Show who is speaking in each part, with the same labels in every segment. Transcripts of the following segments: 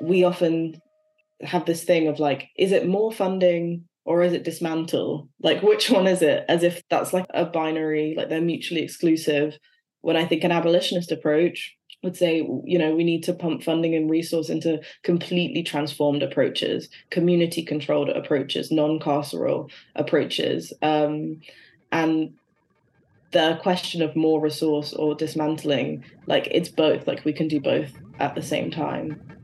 Speaker 1: we often have this thing of like, is it more funding or is it dismantle? Like, which one is it? As if that's like a binary, like they're mutually exclusive. When I think an abolitionist approach would say, you know, we need to pump funding and resource into completely transformed approaches, community controlled approaches, non carceral approaches. Um, and the question of more resource or dismantling, like it's both, like we can do both at the same time.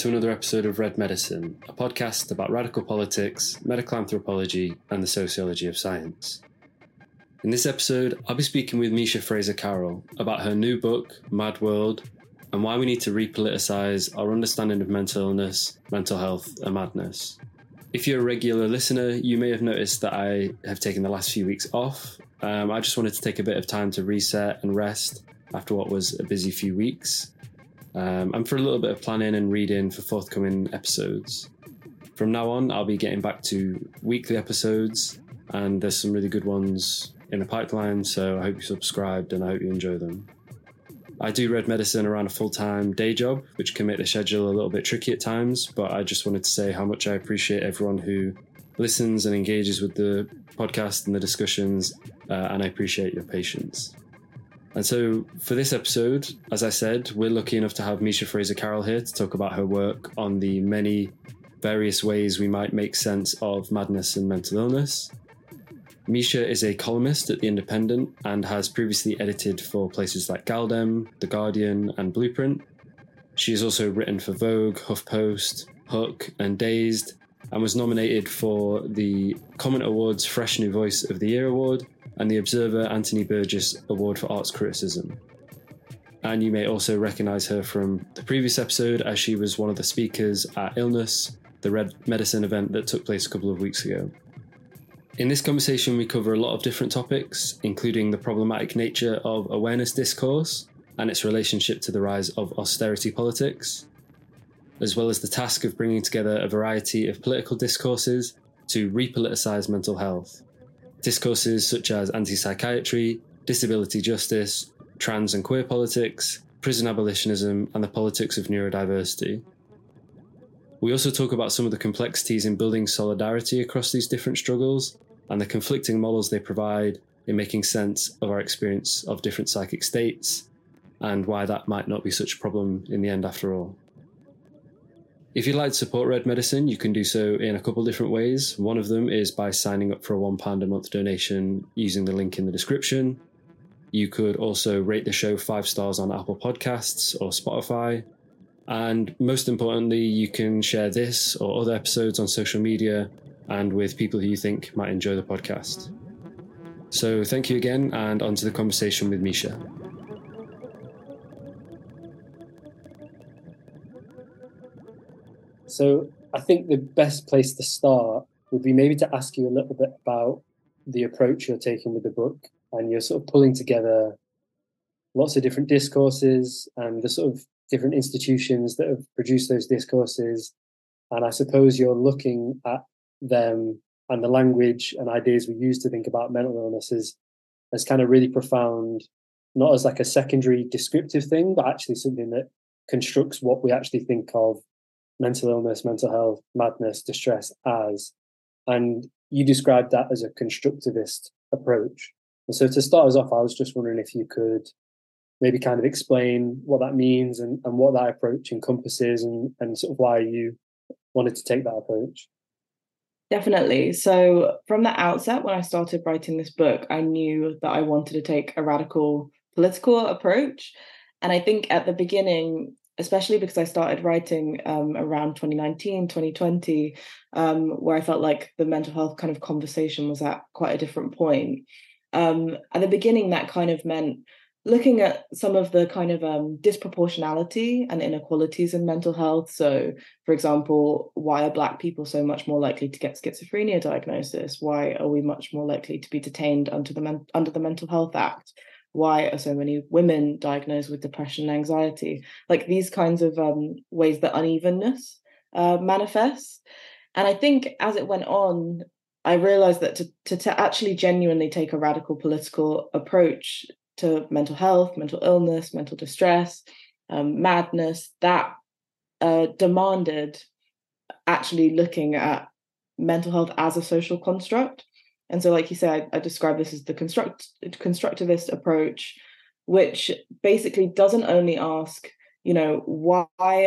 Speaker 2: To another episode of Red Medicine, a podcast about radical politics, medical anthropology, and the sociology of science. In this episode, I'll be speaking with Micha Frazer Carroll about her new book, Mad World, and why we need to repoliticize our understanding of mental illness, mental health, and madness. If you're a regular listener, you may have noticed that I have taken the last few weeks off. Um, I just wanted to take a bit of time to reset and rest after what was a busy few weeks um, and for a little bit of planning and reading for forthcoming episodes. From now on, I'll be getting back to weekly episodes, and there's some really good ones in the pipeline, so I hope you subscribed and I hope you enjoy them. I do Red Medicine around a full time day job, which can make the schedule a little bit tricky at times, but I just wanted to say how much I appreciate everyone who listens and engages with the podcast and the discussions, uh, and I appreciate your patience. And so, for this episode, as I said, we're lucky enough to have Micha Frazer Carroll here to talk about her work on the many various ways we might make sense of madness and mental illness. Micha is a columnist at The Independent and has previously edited for places like gal-dem, The Guardian, and Blueprint. She has also written for Vogue, HuffPost, Huck, and Dazed, and was nominated for the Comment Awards Fresh New Voice of the Year award and the Observer Anthony Burgess Award for Arts Criticism. And you may also recognise her from the previous episode as she was one of the speakers at Illness, the Red Medicine event that took place a couple of weeks ago. In this conversation, we cover a lot of different topics, including the problematic nature of awareness discourse and its relationship to the rise of austerity politics, as well as the task of bringing together a variety of political discourses to repoliticise mental health Discourses such as anti psychiatry, disability justice, trans and queer politics, prison abolitionism, and the politics of neurodiversity. We also talk about some of the complexities in building solidarity across these different struggles and the conflicting models they provide in making sense of our experience of different psychic states and why that might not be such a problem in the end after all. If you'd like to support Red Medicine, you can do so in a couple different ways. One of them is by signing up for a £1 a month donation using the link in the description. You could also rate the show five stars on Apple Podcasts or Spotify. And most importantly, you can share this or other episodes on social media and with people who you think might enjoy the podcast. So thank you again, and on to the conversation with Micha.
Speaker 3: So I think the best place to start would be maybe to ask you a little bit about the approach you're taking with the book and you're sort of pulling together lots of different discourses and the sort of different institutions that have produced those discourses. And I suppose you're looking at them and the language and ideas we use to think about mental illness as, as kind of really profound, not as like a secondary descriptive thing, but actually something that constructs what we actually think of mental illness, mental health, madness, distress as. And you described that as a constructivist approach. And so to start us off, I was just wondering if you could maybe kind of explain what that means and, and what that approach encompasses and, and sort of why you wanted to take that approach.
Speaker 1: Definitely. So, from the outset, when I started writing this book, I knew that I wanted to take a radical political approach. And I think at the beginning, especially because I started writing um, around 2019, 2020, um, where I felt like the mental health kind of conversation was at quite a different point. Um, at the beginning, that kind of meant looking at some of the kind of um, disproportionality and inequalities in mental health. So, for example, why are Black people so much more likely to get schizophrenia diagnosis? Why are we much more likely to be detained under the men- under the Mental Health Act? Why are so many women diagnosed with depression and anxiety? Like these kinds of um, ways that unevenness uh, manifests. And I think as it went on, I realized that to, to, to actually genuinely take a radical political approach to mental health, mental illness, mental distress, um, madness, that uh, demanded actually looking at mental health as a social construct. And so, like you said, I, describe this as the construct constructivist approach, which basically doesn't only ask, you know, why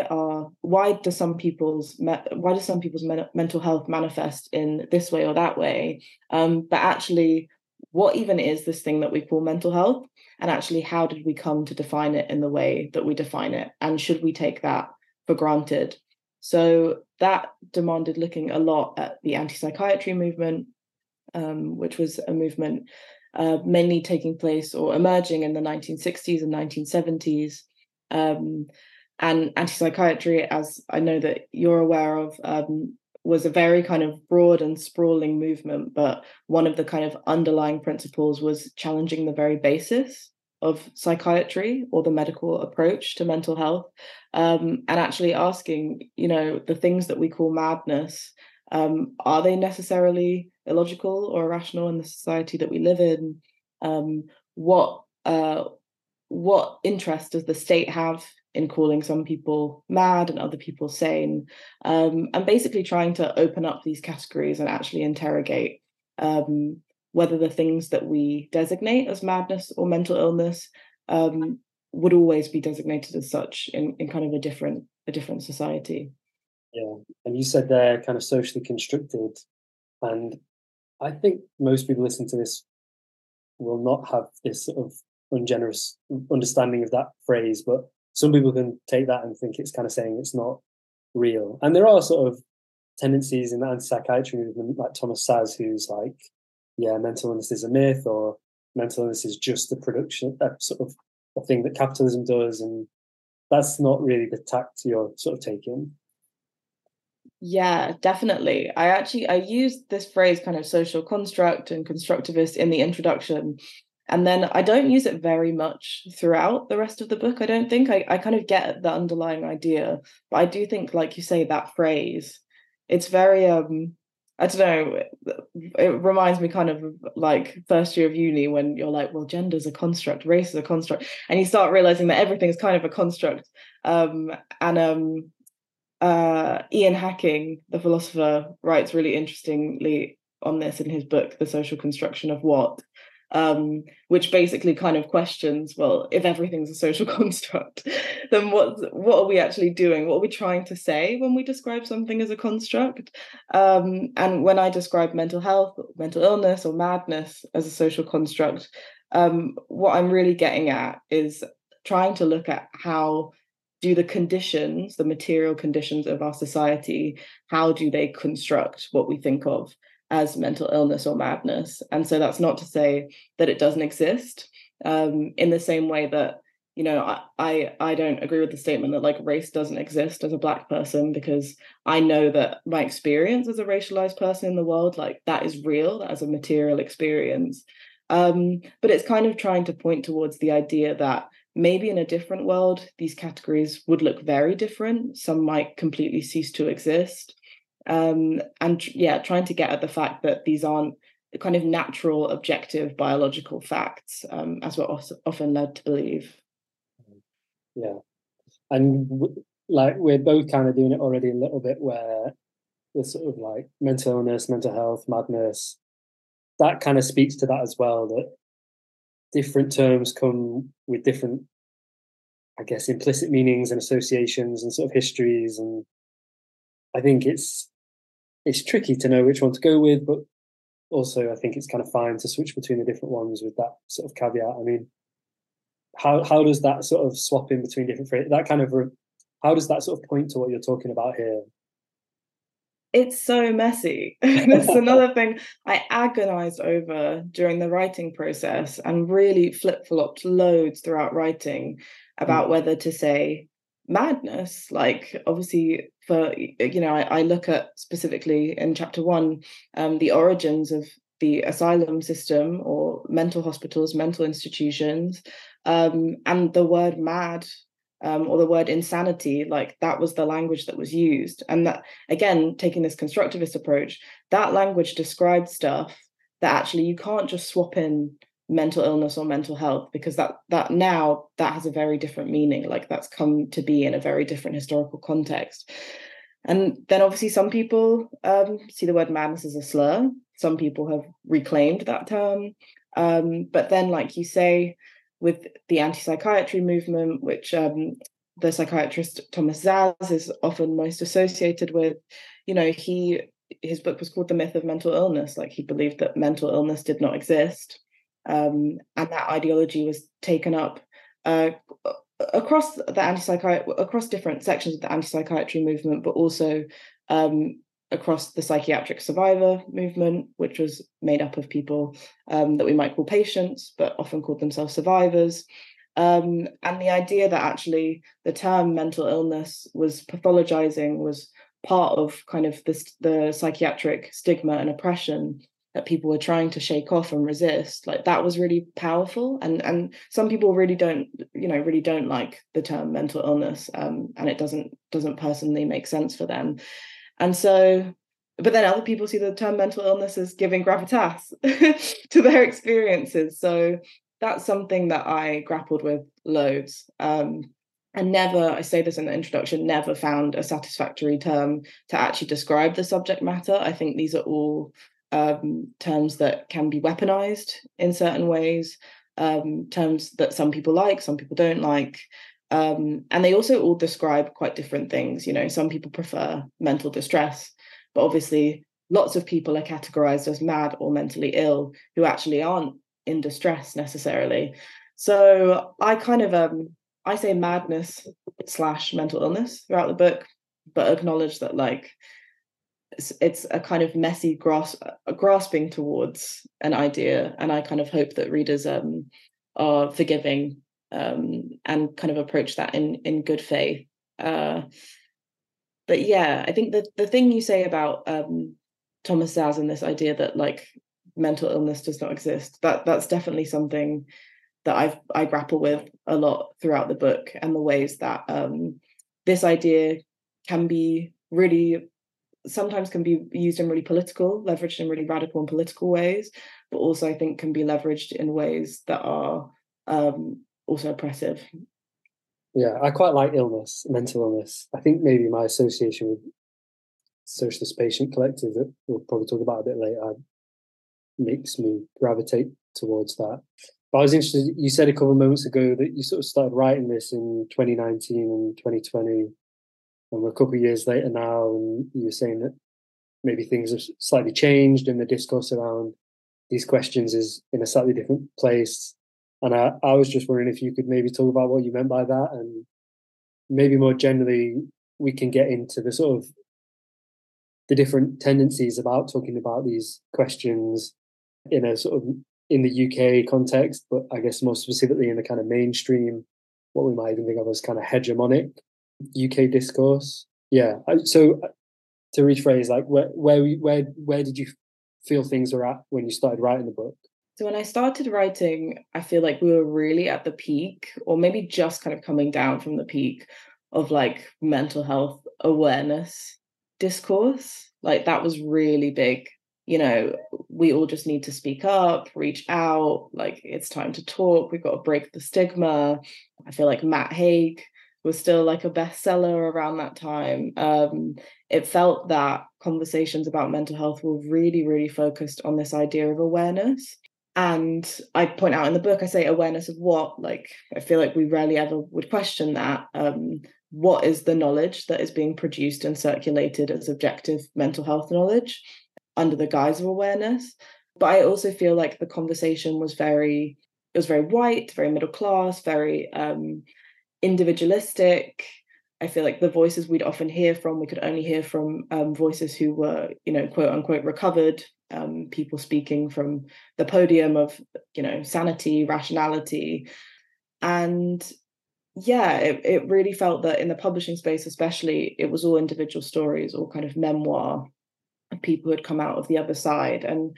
Speaker 1: are why do some people's why do some people's men, mental health manifest in this way or that way, um, but actually, what even is this thing that we call mental health? and actually how did we come to define it in the way that we define it? And should we take that for granted? So that demanded looking a lot at the anti-psychiatry movement um, which was a movement uh, mainly taking place or emerging in the 1960s and 1970s um, and anti-psychiatry as i know that you're aware of um, was a very kind of broad and sprawling movement, but one of the kind of underlying principles was challenging the very basis of psychiatry or the medical approach to mental health um, and actually asking you know the things that we call madness um, are they necessarily illogical or irrational in the society that we live in um, what uh, what interest does the state have in calling some people mad and other people sane um, and basically trying to open up these categories and actually interrogate um, whether the things that we designate as madness or mental illness um, would always be designated as such in, in kind of a different a different society.
Speaker 3: Yeah, and you said they're kind of socially constricted, and I think most people listening to this will not have this sort of ungenerous understanding of that phrase, but some people can take that and think it's kind of saying it's not real. And there are sort of tendencies in the anti-psychiatry movement, like Thomas Szasz, who's like yeah, mental illness is a myth or mental illness is just the production, a sort of a thing that capitalism does. And that's not really the tact you're sort of taking.
Speaker 1: Yeah, definitely. I actually I used this phrase kind of social construct and constructivist in the introduction. And then I don't use it very much throughout the rest of the book. I don't think I, I kind of get the underlying idea. But I do think, like you say, that phrase, it's very um I don't know. It reminds me kind of like first year of uni when you're like, well, gender's a construct, race is a construct, and you start realizing that everything is kind of a construct. Um, and um, uh, Ian Hacking, the philosopher, writes really interestingly on this in his book, The Social Construction of What, um, which basically kind of questions well if everything's a social construct then what what are we actually doing? What are we trying to say when we describe something as a construct? Um, and when i describe mental health mental illness or madness as a social construct um, what i'm really getting at is trying to look at how do the conditions the material conditions of our society how do they construct what we think of as mental illness or madness. And so that's not to say that it doesn't exist um, in the same way that you know I, I i don't agree with the statement that like race doesn't exist as a black person because i know that my experience as a racialized person in the world like that is real that is a material experience um, but it's kind of trying to point towards the idea that maybe in a different world these categories would look very different some might completely cease to exist um, and yeah, trying to get at the fact that these aren't kind of natural, objective, biological facts, um, as we're often led to believe.
Speaker 3: Yeah, and w- like we're both kind of doing it already a little bit, where the sort of like mental illness, mental health, madness, that kind of speaks to that as well. That different terms come with different, I guess, implicit meanings and associations and sort of histories and I think it's it's tricky to know which one to go with, but also I think it's kind of fine to switch between the different ones with that sort of caveat. I mean, how how does that sort of swap in between different phrases? That kind of how does that sort of point to what you're talking about here?
Speaker 1: It's so messy. That's another thing I agonized over during the writing process and really flip flopped loads throughout writing about mm. whether to say madness. Like, obviously, for, you know, I, I look at specifically in chapter one, um, the origins of the asylum system or mental hospitals, mental institutions, um, and the word mad um, or the word insanity, like that was the language that was used. And that, again, taking this constructivist approach, that language described stuff that actually you can't just swap in mental illness or mental health because that that now that has a very different meaning like that's come to be in a very different historical context. And then obviously some people um, see the word madness as a slur. Some people have reclaimed that term. Um, but then like you say with the anti-psychiatry movement, which um, the psychiatrist Thomas Szasz is often most associated with. You know, he his book was called The Myth of Mental Illness. Like he believed that mental illness did not exist, um, and that ideology was taken up uh, across the anti-psychiatry across different sections of the anti-psychiatry movement, but also um, across the psychiatric survivor movement, which was made up of people um, that we might call patients, but often called themselves survivors. Um, and the idea that actually the term mental illness was pathologizing was part of kind of this, the psychiatric stigma and oppression that people were trying to shake off and resist. Like that was really powerful. And and some people really don't you know really don't like the term mental illness um, and it doesn't doesn't personally make sense for them and so, but then other people see the term mental illness as giving gravitas to their experiences. So that's something that I grappled with loads. Um, and never, I say this in the introduction, never found a satisfactory term to actually describe the subject matter. I think these are all um, terms that can be weaponized in certain ways, um, terms that some people like, some people don't like. Um, and they also all describe quite different things. You know, some people prefer mental distress, but obviously, lots of people are categorized as mad or mentally ill who actually aren't in distress necessarily. So I kind of um, I say madness slash mental illness throughout the book, but acknowledge that like it's, it's a kind of messy grasp, grasping towards an idea, and I kind of hope that readers um, are forgiving um, and kind of approach that in in good faith. Uh, but yeah, I think the the thing you say about um, Thomas Szasz and this idea that like mental illness does not exist that that's definitely something that I've I grapple with a lot throughout the book and the ways that um, this idea can be really sometimes can be used in really political, leveraged in really radical and political ways, but also I think can be leveraged in ways that are um, also oppressive.
Speaker 3: Yeah, I quite like illness, mental illness. I think maybe my association with Socialist Patient Collective, that we'll probably talk about a bit later, makes me gravitate towards that. But I was interested, you said a couple of moments ago that you sort of started writing this in 2019 and 2020, and we're a couple of years later now, and you were saying that maybe things have slightly changed and the discourse around these questions is in a slightly different place and I, I was just wondering if you could maybe talk about what you meant by that and maybe more generally we can get into the sort of the different tendencies about talking about these questions in a sort of in the UK context, but I guess more specifically in the kind of mainstream, what we might even think of as kind of hegemonic UK discourse. Yeah. So uh, to rephrase, like where where where where did you feel things were at when you started writing the book?
Speaker 1: So when I started writing, I feel like we were really at the peak, or maybe just kind of coming down from the peak of like mental health awareness discourse. Like that was really big. You know, we all just need to speak up, reach out, like it's time to talk. We've got to break the stigma. I feel like Matt Haig was still like a bestseller around that time. Um, it felt that conversations about mental health were really, really focused on this idea of awareness and i point out in the book i say awareness of what like i feel like we rarely ever would question that. Um, what is the knowledge that is being produced and circulated as objective mental health knowledge under the guise of awareness? But i also feel like the conversation was very it was very white very middle class very um, individualistic I feel like the voices we'd often hear from, we could only hear from um, voices who were, you know, quote unquote recovered, um, people speaking from the podium of, you know, sanity, rationality. And yeah, it, it really felt that in the publishing space, especially, it was all individual stories or kind of memoir people who had come out of the other side. And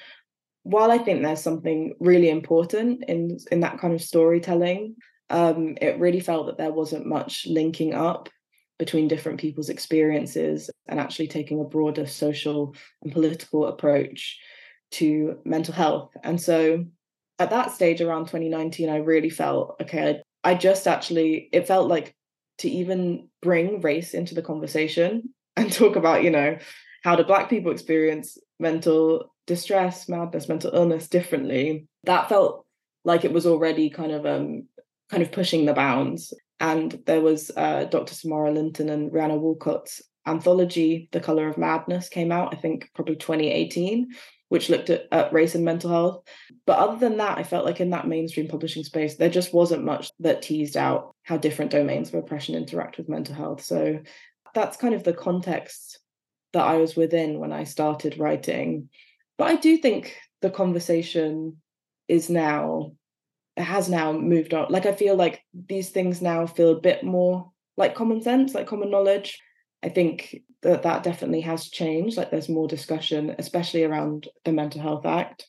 Speaker 1: while I think there's something really important in in that kind of storytelling, um, it really felt that there wasn't much linking up between different people's experiences and actually taking a broader social and political approach to mental health. And so at that stage around 2019, I really felt okay, I, I just actually, it felt like to even bring race into the conversation and talk about, you know, how do Black people experience mental distress, madness, mental illness differently? That felt like it was already kind of um kind of pushing the bounds. And there was uh, Dr. Samara Linton and Rianna Walcott's anthology, The Color of Madness, came out, I think probably 2018, which looked at, at, race and mental health. But other than that, I felt like in that mainstream publishing space, there just wasn't much that teased out how different domains of oppression interact with mental health. So that's kind of the context that I was within when I started writing. But I do think the conversation is now has now moved on. Like I feel like these things now feel a bit more like common sense, like common knowledge. I think that that definitely has changed. Like there's more discussion, especially around the Mental Health Act.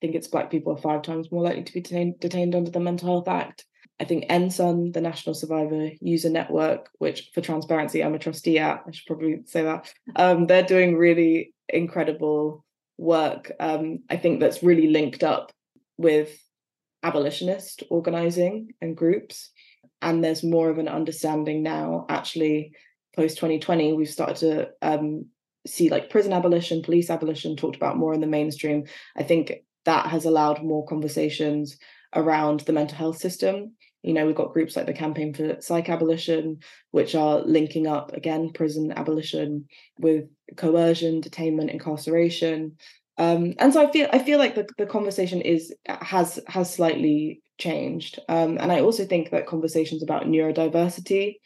Speaker 1: I think it's Black people are five times more likely to be detained, detained under the Mental Health Act. I think NSUN, the National Survivor User Network, which for transparency I'm a trustee at, I should probably say that. Um, they're doing really incredible work. Um, I think that's really linked up with abolitionist organizing and groups. And there's more of an understanding now, actually, post 2020, we've started to um, see like prison abolition, police abolition talked about more in the mainstream. I think that has allowed more conversations around the mental health system. You know, we've got groups like the Campaign for Psych Abolition, which are linking up again prison abolition with coercion, detainment, incarceration, um, and so I feel I feel like the, the conversation is has has slightly changed, um, and I also think that conversations about neurodiversity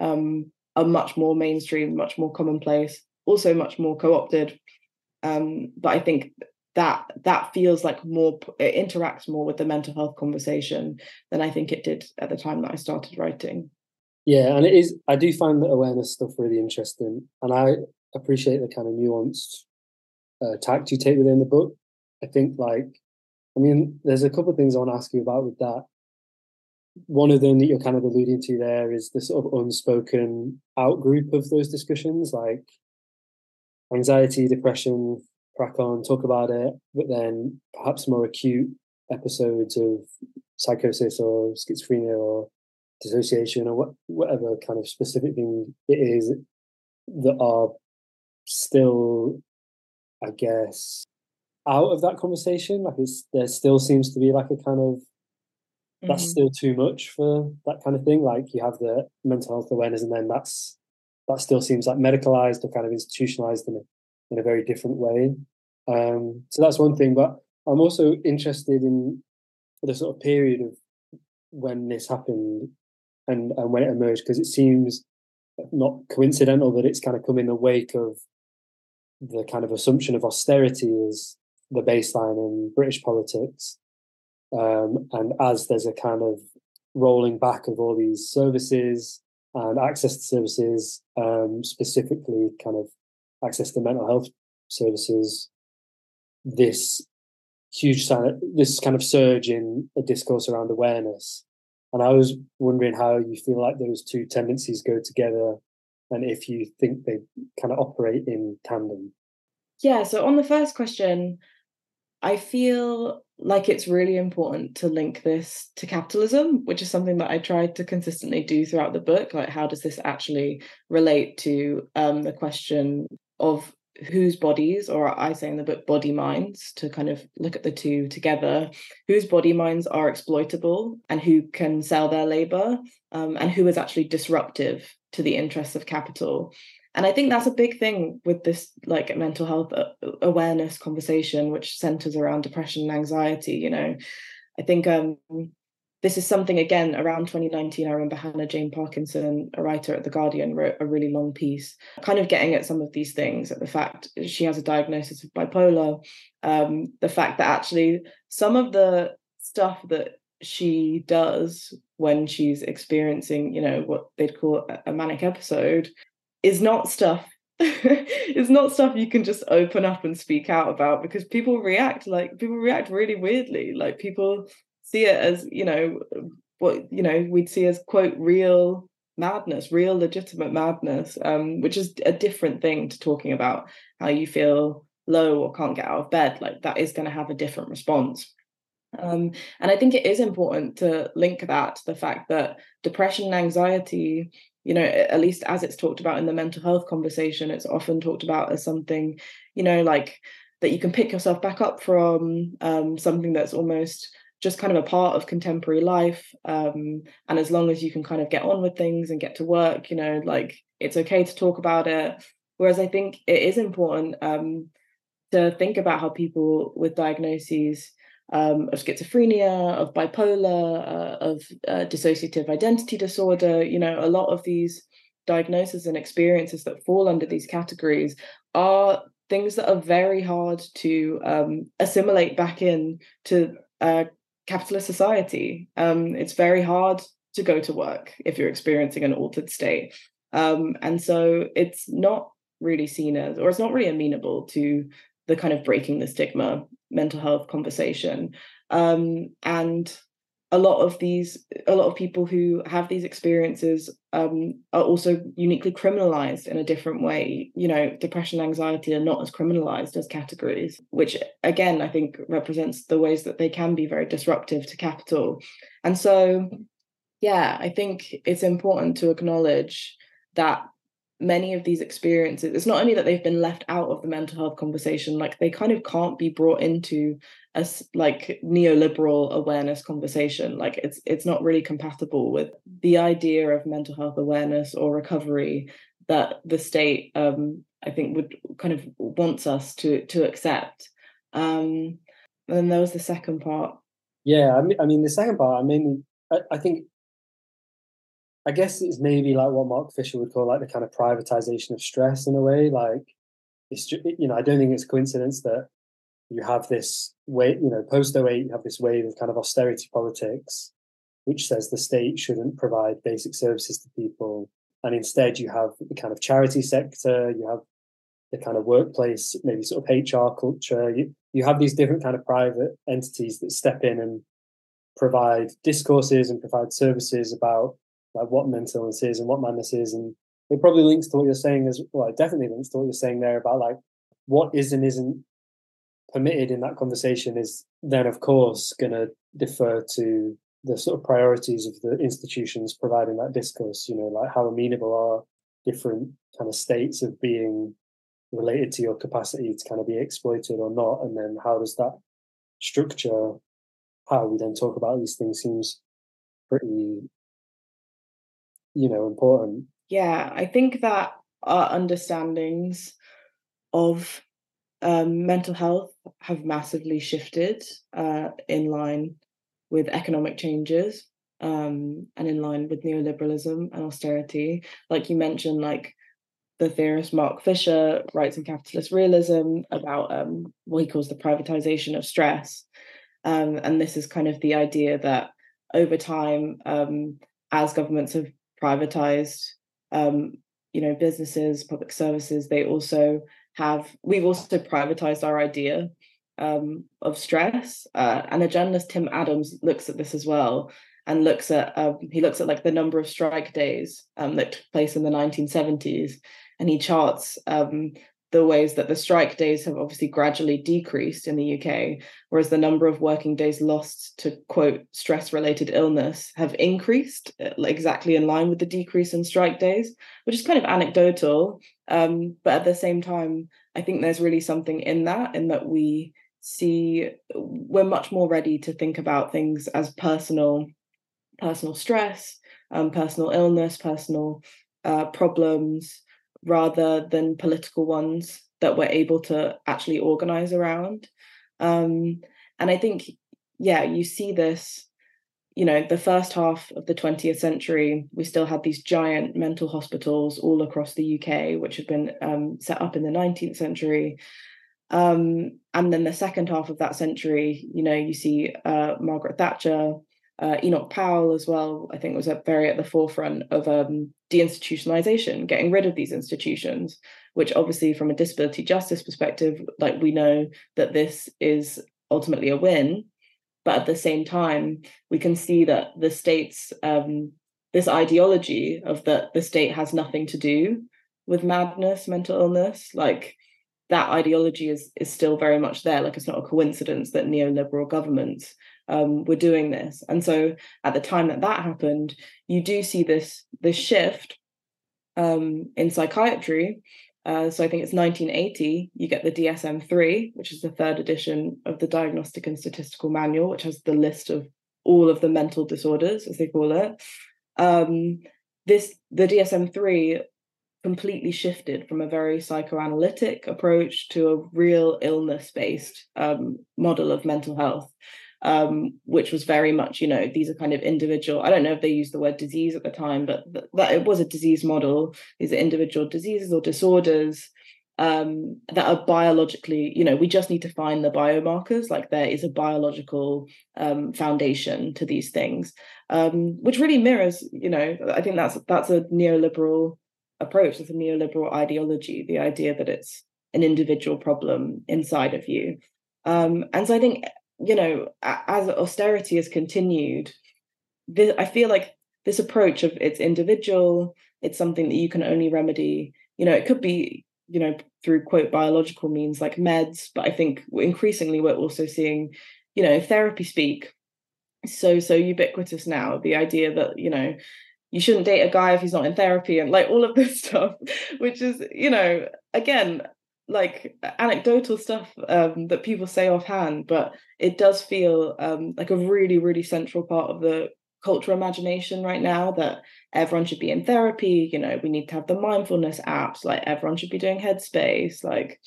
Speaker 1: um, are much more mainstream, much more commonplace, also much more co-opted. Um, but I think that that feels like more it interacts more with the mental health conversation than I think it did at the time that I started writing.
Speaker 3: Yeah, and it is. I do find the awareness stuff really interesting, and I appreciate the kind of nuanced uh, tact you take within the book. I think, like, I mean, there's a couple of things I want to ask you about with that. One of them that you're kind of alluding to there is the sort of unspoken outgroup of those discussions, like anxiety, depression, crack on, talk about it, but then perhaps more acute episodes of psychosis or schizophrenia or dissociation or what, whatever kind of specific thing it is that are still I guess, out of that conversation. Like it's there still seems to be like a kind of that's mm-hmm. still too much for that kind of thing. Like you have the mental health awareness, and then that's that still seems like medicalized or kind of institutionalized in a in a very different way. Um, so that's one thing. But I'm also interested in the sort of period of when this happened and and when it emerged because it seems not coincidental that it's kind of come in the wake of the kind of assumption of austerity is the baseline in British politics. Um, and as there's a kind of rolling back of all these services and access to services, um, specifically kind of access to mental health services, this huge sign, this kind of surge in a discourse around awareness. And I was wondering how you feel like those two tendencies go together and if you think they kind of operate in tandem.
Speaker 1: Yeah, so on the first question, I feel like it's really important to link this to capitalism, which is something that I tried to consistently do throughout the book. Like, how does this actually relate to um, the question of whose bodies, or I say in the book, body minds, to kind of look at the two together, whose body minds are exploitable and who can sell their labor, um, and who is actually disruptive to the interests of capital. And I think that's a big thing with this like mental health uh, awareness conversation, which centers around depression and anxiety. You know, I think um, this is something again around 2019 i remember hannah jane parkinson a writer at the guardian wrote a really long piece kind of getting at some of these things at the fact she has a diagnosis of bipolar um, the fact that actually some of the stuff that she does when she's experiencing you know what they'd call a manic episode is not stuff it's not stuff you can just open up and speak out about because people react like people react really weirdly. Like people see it as you know what you know we'd see as quote real madness real legitimate madness um, which is a different thing to talking about how you feel low or can't get out of bed. Like that is going to have a different response um, and i think it is important to link that to the fact that depression and anxiety you know at least as it's talked about in the mental health conversation it's often talked about as something you know like that you can pick yourself back up from um, something that's almost just kind of a part of contemporary life um, and as long as you can kind of get on with things and get to work you know like it's okay to talk about it. Whereas i think it is important um, to think about how people with diagnoses um, of schizophrenia of bipolar uh, of uh, dissociative identity disorder you know a lot of these diagnoses and experiences that fall under these categories are things that are very hard to um, assimilate back in to uh, capitalist society. Um, it's very hard to go to work if you're experiencing an altered state. Um, and so it's not really seen as, or it's not really amenable to the kind of breaking the stigma mental health conversation. Um, and a lot of these a lot of people who have these experiences um, are also uniquely criminalized in a different way you know depression anxiety are not as criminalized as categories which again i think represents the ways that they can be very disruptive to capital and so yeah i think it's important to acknowledge that many of these experiences it's not only that they've been left out of the mental health conversation like they kind of can't be brought into a like neoliberal awareness conversation. Like it's it's not really compatible with the idea of mental health awareness or recovery that the state um i think would kind of wants us to to accept. Um and then there was the second part.
Speaker 3: Yeah i mean, I mean the second part i mean I, I think I guess it's maybe like what Mark Fisher would call like the kind of privatization of stress in a way. Like it's you know, I don't think it's coincidence that you have this way, you know, post 08, you have this wave of kind of austerity politics, which says the state shouldn't provide basic services to people. And instead you have the kind of charity sector, you have the kind of workplace, maybe sort of HR culture. You, you have these different kind of private entities that step in and provide discourses and provide services about like what mental illness is and what madness is. And it probably links to what you're saying as well, it definitely links to what you're saying there about like what is and isn't permitted in that conversation is then of course going to defer to the sort of priorities of the institutions providing that discourse you know like how amenable are different kind of states of being related to your capacity to kind of be exploited or not and then how does that structure how we then talk about these things seems pretty you know important.
Speaker 1: Yeah i think that our understandings of um, mental health have massively shifted uh, in line with economic changes um, and in line with neoliberalism and austerity. Like you mentioned like the theorist mark fisher writes in capitalist realism about um, what he calls the privatization of stress. Um, and this is kind of the idea that over time um, as governments have privatized um, you know businesses public services they also have we've also privatized our idea um, of stress uh, and the journalist tim adams looks at this as well and looks at um, he looks at like the number of strike days um, that took place in the 1970s and he charts um, the ways that the strike days have obviously gradually decreased in the UK, whereas the number of working days lost to quote stress related illness have increased uh, exactly in line with the decrease in strike days, which is kind of anecdotal. Um, but at the same time, I think there's really something in that, in that we see we're much more ready to think about things as personal, personal stress, um, personal illness, personal uh, problems rather than political ones that we're able to actually organize around. Um, and I think, yeah, you see this you know, the first half of the 20th century, we still had these giant mental hospitals all across the UK, which had been um, set up in the 19th century. Um, and then the second half of that century, you know, you see uh, Margaret Thatcher, uh, Enoch Powell as well, I think was at very at the forefront of um, deinstitutionalization, getting rid of these institutions, which obviously from a disability justice perspective, like we know that this is ultimately a win but at the same time we can see that the state's um, this ideology of that the state has nothing to do with madness mental illness like that ideology is is still very much there like it's not a coincidence that neoliberal governments um, were doing this. And so at the time that that happened you do see this this shift um, in psychiatry. Uh, so I think it's 1980, you get the DSM 3, which is the third edition of the Diagnostic and Statistical Manual, which has the list of all of the mental disorders, as they call it. Um, this the DSM 3 completely shifted from a very psychoanalytic approach to a real illness based um, model of mental health um, which was very much, you know, these are kind of individual. I don't know if they used the word disease at the time, but th- that it was a disease model. These are individual diseases or disorders um, that are biologically, you know, we just need to find the biomarkers. Like there is a biological um, foundation to these things, um, which really mirrors, you know, I think that's that's a neoliberal approach. It's a neoliberal ideology. The idea that it's an individual problem inside of you. Um, and so I think you know, as austerity has continued, this, I feel like this approach of it's individual, it's something that you can only remedy. You know, it could be, you know, through quote biological means like meds, but I think increasingly we're also seeing, you know, therapy speak so so ubiquitous now. The idea that you know you shouldn't date a guy if he's not in therapy and like all of this stuff, which is you know again like anecdotal stuff um, that people say offhand, but it does feel um, like a really, really central part of the cultural imagination right now that everyone should be in therapy. You know, we need to have the mindfulness apps, like everyone should be doing Headspace, like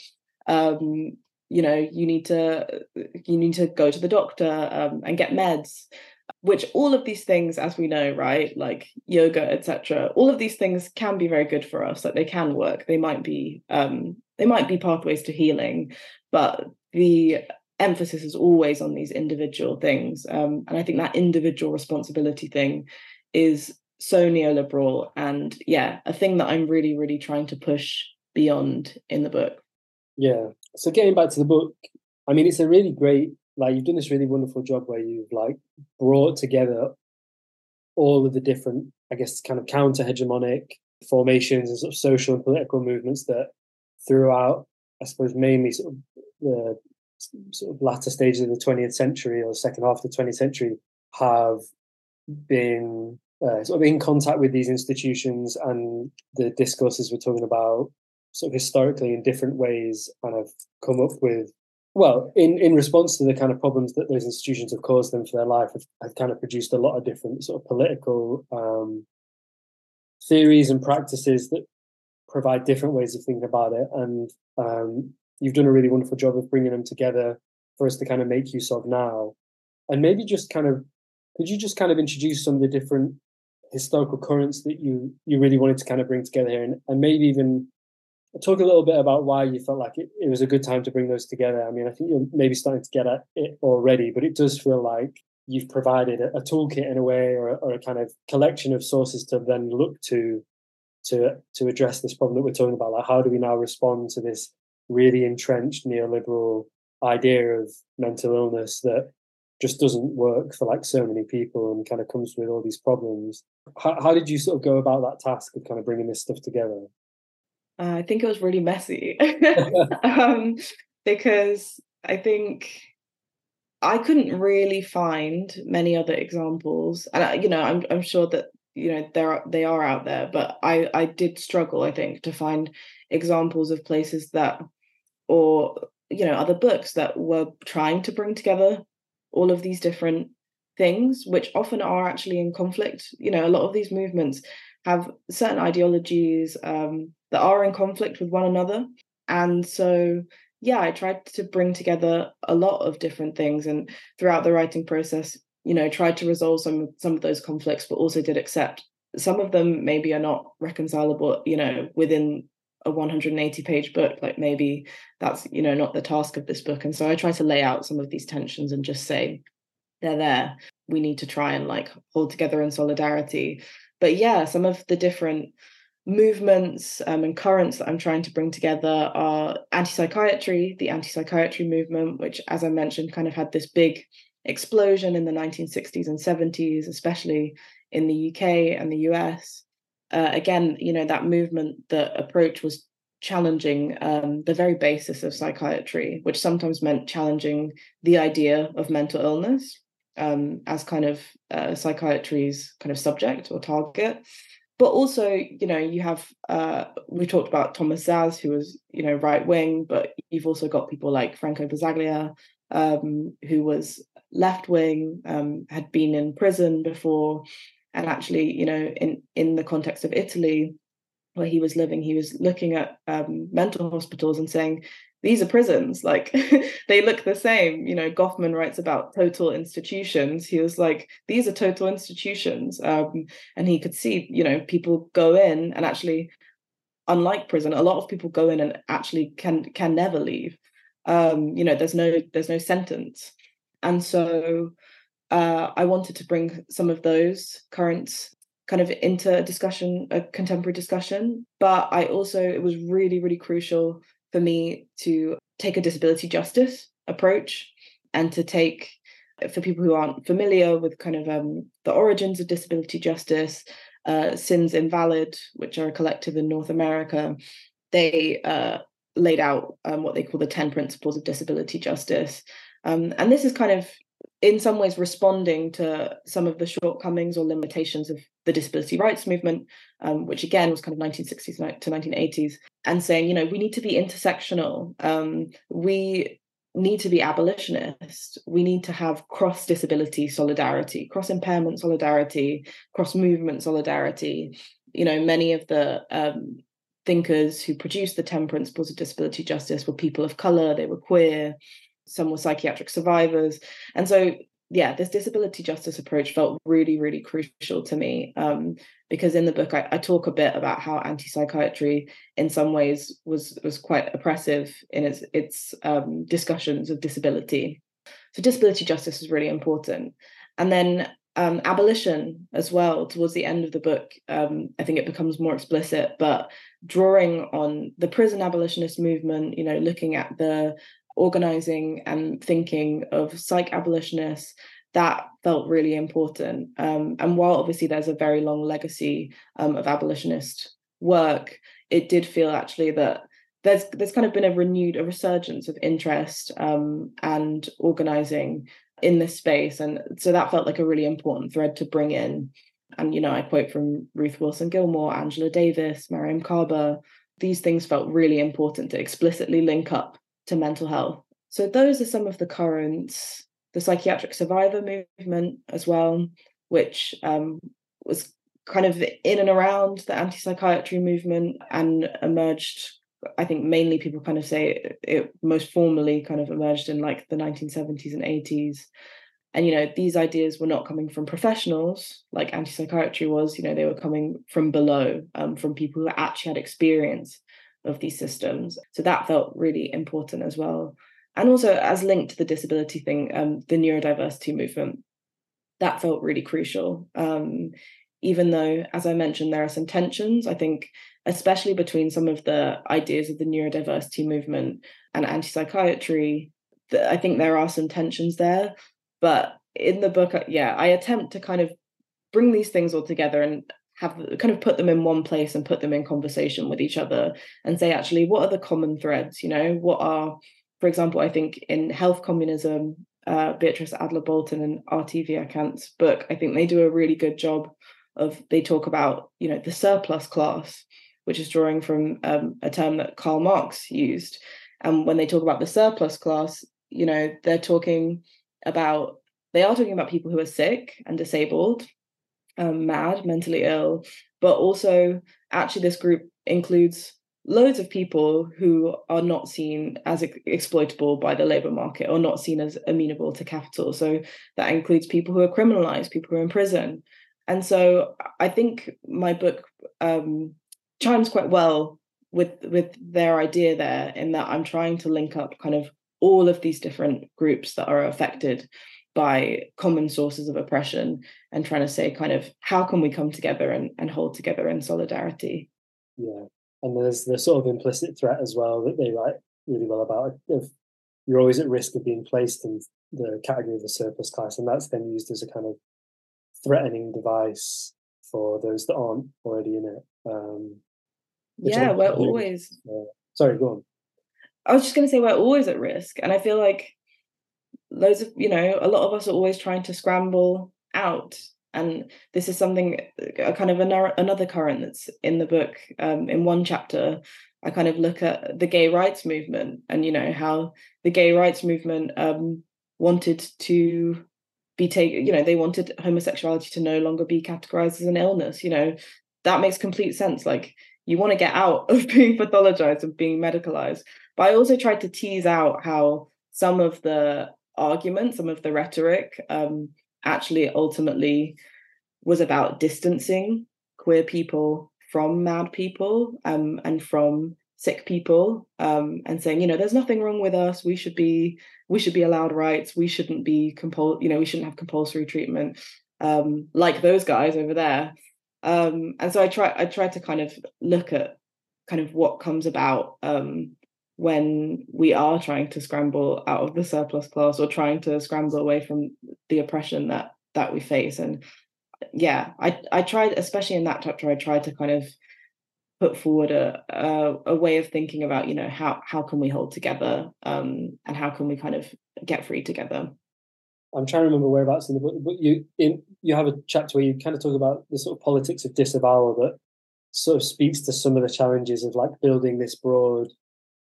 Speaker 1: um, you know, you need to you need to go to the doctor um, and get meds which all of these things as we know right like yoga etc all of these things can be very good for us like they can work they might be um they might be pathways to healing but the emphasis is always on these individual things um and i think that individual responsibility thing is so neoliberal and yeah a thing that i'm really really trying to push beyond in the book.
Speaker 3: Yeah. So getting back to the book i mean it's a really great like you've done this really wonderful job where you've like brought together all of the different, I guess, kind of counter hegemonic formations and sort of social and political movements that throughout, I suppose, mainly sort of the sort of latter stages of the 20th century or second half of the 20th century have been uh, sort of in contact with these institutions and the discourses we're talking about sort of historically in different ways and have come up with well, in, in response to the kind of problems that those institutions have caused them for their life, have, have kind of produced a lot of different sort of political um, theories and practices that provide different ways of thinking about it. And um, you've done a really wonderful job of bringing them together for us to kind of make use of now. And maybe just kind of, could you just kind of introduce some of the different historical currents that you you really wanted to kind of bring together here, and, and maybe even talk a little bit about why you felt like it, it was a good time to bring those together. I mean, I think you're maybe starting to get at it already, but it does feel like you've provided a, a toolkit in a way or, or, a kind of collection of sources to then look to to to address this problem that we're talking about. Like, how do we now respond to this really entrenched neoliberal idea of mental illness that just doesn't work for like so many people and kind of comes with all these problems. How, how did you sort of go about that task of kind of bringing this stuff together?
Speaker 1: Uh, I think it was really messy um, because I think I couldn't really find many other examples, and I, you know, I'm I'm sure that you know there are they are out there, but I I did struggle, I think, to find examples of places that, or you know, other books that were trying to bring together all of these different things, which often are actually in conflict. You know, a lot of these movements have certain ideologies um, that are in conflict with one another. And so, yeah, I tried to bring together a lot of different things. And throughout the writing process, you know, tried to resolve some some of those conflicts, but also did accept some of them maybe are not reconcilable, you know, within a 180 page book. Like maybe that's, you know, not the task of this book. And so I try to lay out some of these tensions and just say, they're there. We need to try and like hold together in solidarity. But yeah, some of the different movements um, and currents that I'm trying to bring together are anti psychiatry, the anti psychiatry movement, which, as I mentioned, kind of had this big explosion in the 1960s and 70s, especially in the UK and the US. Uh, again, you know, that movement, the approach was challenging um, the very basis of psychiatry, which sometimes meant challenging the idea of mental illness um, as kind of uh, psychiatry's kind of subject or target but also you know you have uh, we talked about thomas szasz who was you know right wing but you've also got people like franco basaglia um, who was left wing um, had been in prison before. And actually you know in in the context of italy where he was living he was looking at um, mental hospitals and saying these are prisons. Like they look the same. You know goffman writes about total institutions. He was like these are total institutions. Um, and he could see you know people go in and actually unlike prison a lot of people go in and actually can can never leave. Um, you know there's no there's no sentence and so uh, i wanted to bring some of those current kind of into a discussion a contemporary discussion. But i also it was really really crucial for me to take a disability justice approach and to take for people who aren't familiar with kind of um, the origins of disability justice uh, sins invalid which are a collective in north america they uh, laid out um, what they call the 10 principles of disability justice um, and this is kind of in some ways responding to some of the shortcomings or limitations of the disability rights movement, um, which again was kind of 1960s to 1980s, and saying, you know, we need to be intersectional. Um, we need to be abolitionist. We need to have cross disability solidarity, cross impairment solidarity, cross movement solidarity. You know, many of the um, thinkers who produced the 10 principles of disability justice were people of color, they were queer, some were psychiatric survivors. And so, yeah, this disability justice approach felt really, really crucial to me um, because in the book I, I, talk a bit about how anti-psychiatry, in some ways, was was quite oppressive in its its um, discussions of disability. So, disability justice is really important. And then um, abolition as well towards the end of the book um, i think it becomes more explicit but drawing on the prison abolitionist movement you know looking at the organizing and thinking of psych abolitionists that felt really important. Um, and while obviously there's a very long legacy um, of abolitionist work it did feel actually that there's there's kind of been a renewed a resurgence of interest um, and organizing in this space. And so that felt like a really important thread to bring in. And you know i quote from ruth wilson gilmore angela davis mariame kaba these things felt really important to explicitly link up to mental health. So those are some of the currents. The psychiatric survivor movement as well, which um, was kind of in and around the anti-psychiatry movement and emerged i think mainly people kind of say it, most formally kind of emerged in like the 1970s and 80s and you know these ideas were not coming from professionals like anti-psychiatry was you know they were coming from below um, from people who actually had experience of these systems. So that felt really important as well. And also, as linked to the disability thing, um, the neurodiversity movement, that felt really crucial. Um, even though, as I mentioned, there are some tensions, I think, especially between some of the ideas of the neurodiversity movement and anti psychiatry, I think there are some tensions there. But in the book, uh, yeah, I attempt to kind of bring these things all together and have kind of put them in one place and put them in conversation with each other and say actually what are the common threads you know what are for example i think in health communism uh, beatrice adler bolton and Artie Vierkant's book i think they do a really good job of they talk about you know the surplus class which is drawing from um, a term that karl marx used and when they talk about the surplus class you know they're talking about they are talking about people who are sick and disabled um, mad, mentally ill, but also actually this group includes loads of people who are not seen as exploitable by the labor market or not seen as amenable to capital. So that includes people who are criminalized, people who are in prison. And so I think my book um, chimes quite well with with their idea there in that I'm trying to link up kind of all of these different groups that are affected by common sources of oppression and trying to say kind of how can we come together and, and hold together in solidarity?
Speaker 3: Yeah and there's the sort of implicit threat as well that they write really well about if you're always at risk of being placed in the category of the surplus class and that's then used as a kind of threatening device for those that aren't already in it um,
Speaker 1: yeah we're always
Speaker 3: uh, sorry go on.
Speaker 1: I was just going to say we're always at risk and i feel like loads of you know a lot of us are always trying to scramble out. And this is something a kind of another, another current that's in the book um, in one chapter. I kind of look at the gay rights movement and you know how the gay rights movement um, wanted to be taken you know they wanted homosexuality to no longer be categorized as an illness you know. That makes complete sense. Like you want to get out of being pathologized and being medicalized. But i also tried to tease out how some of the argument, some of the rhetoric, um, actually ultimately was about distancing queer people from mad people um, and from sick people um, and saying you know there's nothing wrong with us. We should be we should be allowed rights. We shouldn't be compul you know we shouldn't have compulsory treatment um, like those guys over there. Um, and so i try i try to kind of look at kind of what comes about um, when we are trying to scramble out of the surplus class or trying to scramble away from the oppression that that we face. And yeah i i tried especially in that chapter i tried to kind of put forward a, a, a way of thinking about you know how how can we hold together um and how can we kind of get free together.
Speaker 3: I'm trying to remember whereabouts in the book but you in you have a chapter where you kind of talk about the sort of politics of disavowal that sort of speaks to some of the challenges of like building this broad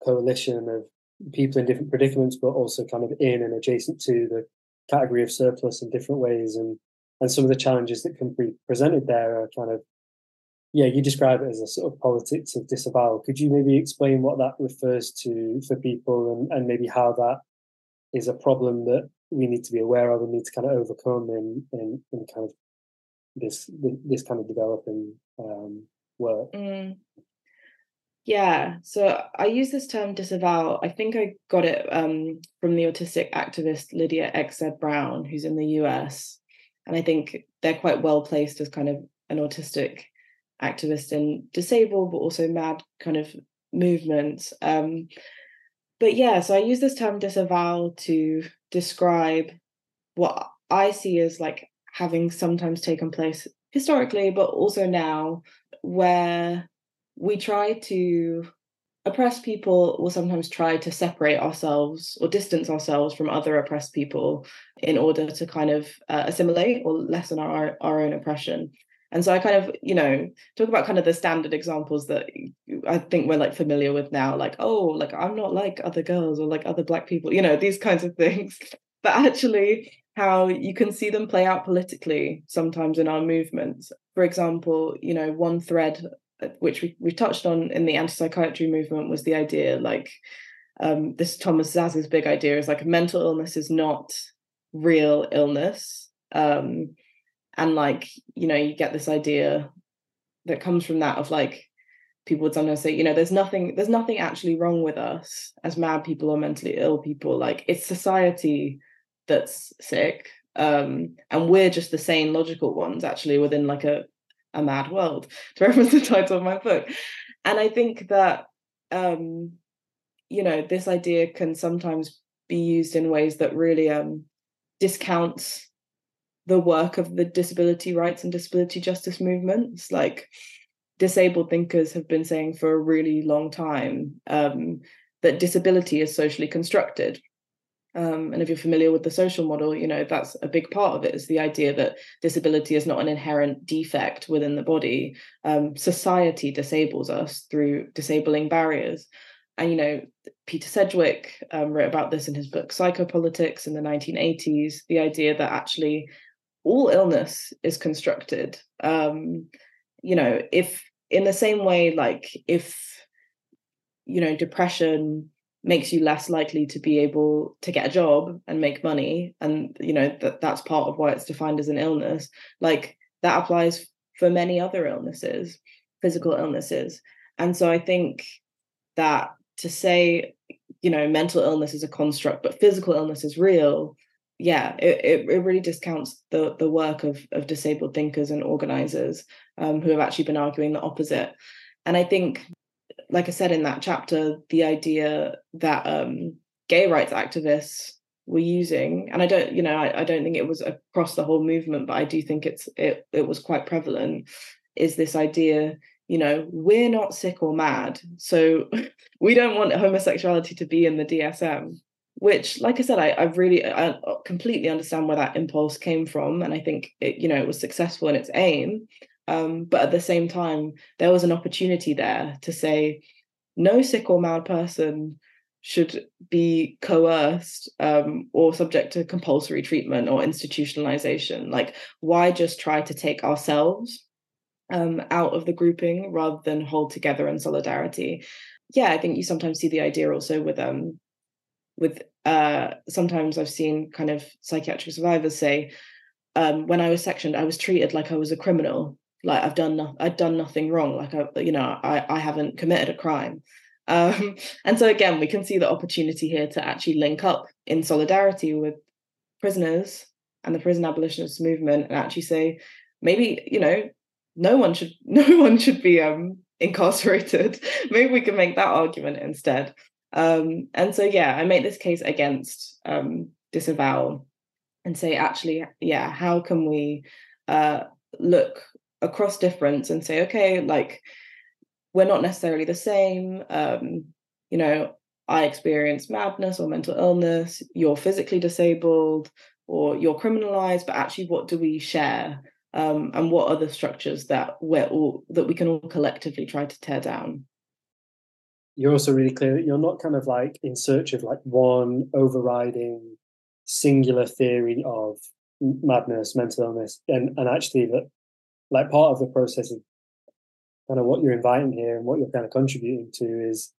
Speaker 3: coalition of people in different predicaments, but also kind of in and adjacent to the category of surplus in different ways. And and some of the challenges that can be presented there are kind of yeah, you describe it as a sort of politics of disavowal. Could you maybe explain what that refers to for people and, and maybe how that is a problem that we need to be aware of and need to kind of overcome in in, in kind of this this kind of developing um, work?
Speaker 1: Mm. Yeah, so I use this term disavow. I think I got it um, from the autistic activist Lydia XZ Brown, who's in the US. And I think they're quite well placed as kind of an autistic activist in disabled, but also mad kind of movements. Um, but yeah, so I use this term disavow to describe what I see as like having sometimes taken place historically, but also now, where we try to oppressed people will sometimes try to separate ourselves or distance ourselves from other oppressed people in order to kind of uh, assimilate or lessen our, our own oppression. And so i kind of you know talk about kind of the standard examples that i think we're like familiar with now like oh like i'm not like other girls or like other black people you know these kinds of things. But actually how you can see them play out politically sometimes in our movements. For example you know one thread which we, we touched on in the anti-psychiatry movement was the idea like um, this Thomas Szasz big idea is like mental illness is not real illness. Um, and like, you know, you get this idea that comes from that of like people would sometimes say, you know, there's nothing, there's nothing actually wrong with us as mad people or mentally ill people. Like it's society that's sick. Um, and we're just the sane logical ones actually within like a a mad world. To reference the title of my book. And i think that um you know this idea can sometimes be used in ways that really um discounts the work of the disability rights and disability justice movements. Like disabled thinkers have been saying for a really long time um, that disability is socially constructed um, and if you're familiar with the social model, you know, that's a big part of it is the idea that disability is not an inherent defect within the body. Um, society disables us through disabling barriers. And, you know, Peter Sedgwick um, wrote about this in his book Psychopolitics in the 1980s the idea that actually all illness is constructed. Um, you know, if in the same way, like if you know depression makes you less likely to be able to get a job and make money. And you know that that's part of why it's defined as an illness. Like that applies for many other illnesses physical illnesses. And so i think that to say you know mental illness is a construct but physical illness is real yeah it, it, really discounts the the work of of disabled thinkers and organizers um, who have actually been arguing the opposite. And i think like I said in that chapter, the idea that um, gay rights activists were using, and I don't, you know, I, I don't think it was across the whole movement, but I do think it's it it was quite prevalent, is this idea, you know, we're not sick or mad, so we don't want homosexuality to be in the DSM. Which, like I said, I, I really I completely understand where that impulse came from, and I think it, you know, it was successful in its aim. Um, but at the same time, there was an opportunity there to say, no sick or mad person should be coerced um, or subject to compulsory treatment or institutionalization. Like, why just try to take ourselves um, out of the grouping rather than hold together in solidarity? Yeah, I think you sometimes see the idea also with um with uh sometimes I've seen kind of psychiatric survivors say, um, when I was sectioned, I was treated like I was a criminal like I've done no- I've done nothing wrong like I you know I I haven't committed a crime. Um, and so again we can see the opportunity here to actually link up in solidarity with prisoners and the prison abolitionist movement and actually say maybe you know no one should no one should be um incarcerated. Maybe we can make that argument instead. Um and so yeah I make this case against um disavowal and say actually yeah how can we uh look across difference and say okay like we're not necessarily the same um you know i experience madness or mental illness you're physically disabled or you're criminalized but actually what do we share? Um and what are the structures that we're all that we can all collectively try to tear down?
Speaker 3: You're also really clear that you're not kind of like in search of like one overriding singular theory of madness mental illness and and actually that like part of the process of kind of what you're inviting here and what you're kind of contributing to is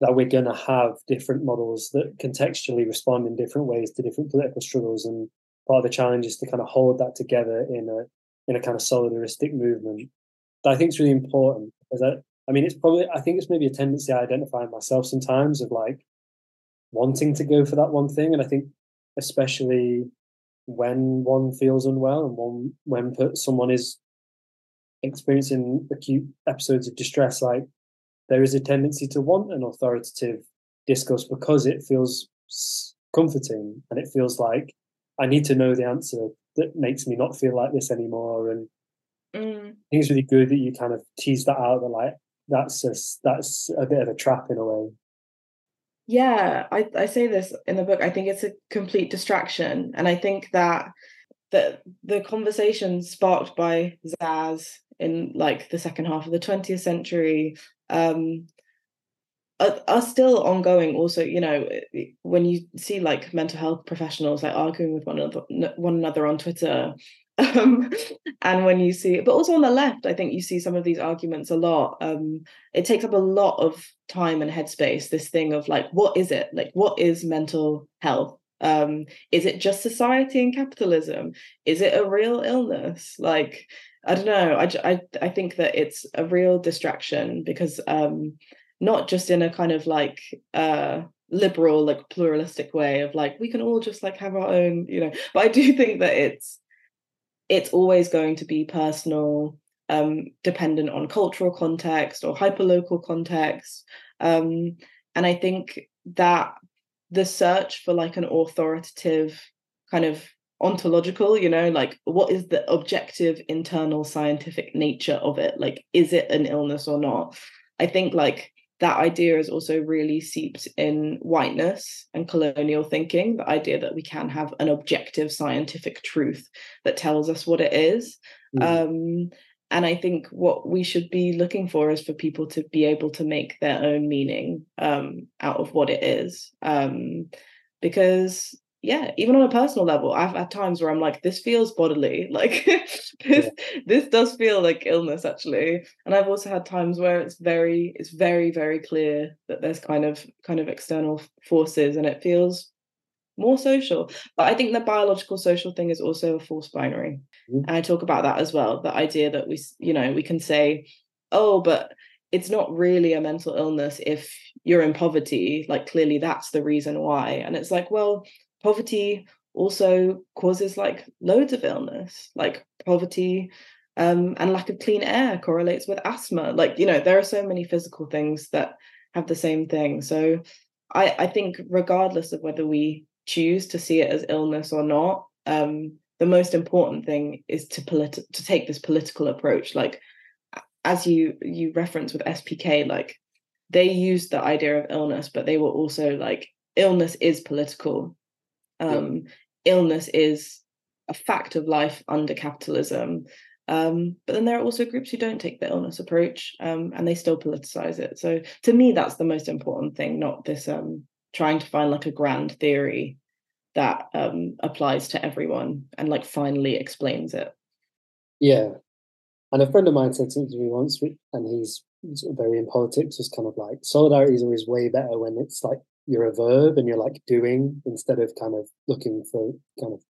Speaker 3: that we're going to have different models that contextually respond in different ways to different political struggles and part of the challenge is to kind of hold that together in a in a kind of solidaristic movement. That i think is really important because I, I mean it's probably i think it's maybe a tendency i identify myself sometimes of like wanting to go for that one thing and i think especially when one feels unwell and one when put, someone is experiencing acute episodes of distress like there is a tendency to want an authoritative discourse because it feels comforting and it feels like i need to know the answer that makes me not feel like this anymore and mm. i think it's really good that you kind of tease that out that like that's just that's a bit of a trap in a way
Speaker 1: yeah I, I say this in the book i think it's a complete distraction and i think that that the conversation sparked by Szasz in like the second half of the 20th century um are, are still ongoing also you know when you see like mental health professionals like arguing with one another one another on twitter um, and when you see but also on the left i think you see some of these arguments a lot. Um, it takes up a lot of time and headspace this thing of like what is it? Like what is mental health? Um, is it just society and capitalism? Is it a real illness? Like i don't know. I i, I think that it's a real distraction because um, not just in a kind of like uh liberal like pluralistic way of like we can all just like have our own you know but i do think that it's it's always going to be personal, um, dependent on cultural context or hyperlocal context. Um, and I think that the search for like an authoritative kind of ontological, you know, like what is the objective internal scientific nature of it? Like, is it an illness or not? I think like that idea is also really seeped in whiteness and colonial thinking the idea that we can have an objective scientific truth that tells us what it is mm. um, and i think what we should be looking for is for people to be able to make their own meaning um, out of what it is um, because yeah, even on a personal level, I've had times where I'm like, this feels bodily, like this yeah. this does feel like illness actually. And I've also had times where it's very it's very very clear that there's kind of kind of external forces, and it feels more social. But I think the biological social thing is also a false binary, mm-hmm. and I talk about that as well. The idea that we you know we can say, oh, but it's not really a mental illness if you're in poverty like clearly that's the reason why and it's like well poverty also causes like loads of illness. Like poverty um, and lack of clean air correlates with asthma. Like you know there are so many physical things that have the same thing. So i i think regardless of whether we choose to see it as illness or not um, the most important thing is to politi- to take this political approach. Like as you you reference with spk like they used the idea of illness but they were also like illness is political um, yeah. illness is a fact of life under capitalism. Um, but then there are also groups who don't take the illness approach um, and they still politicize it. So to me, that's the most important thing, not this um, trying to find like a grand theory that um, applies to everyone and like finally explains it.
Speaker 3: Yeah. And a friend of mine said something to me once, and he's very in politics, was kind of like solidarity is always way better when it's like you're a verb and you're like doing instead of kind of looking for kind of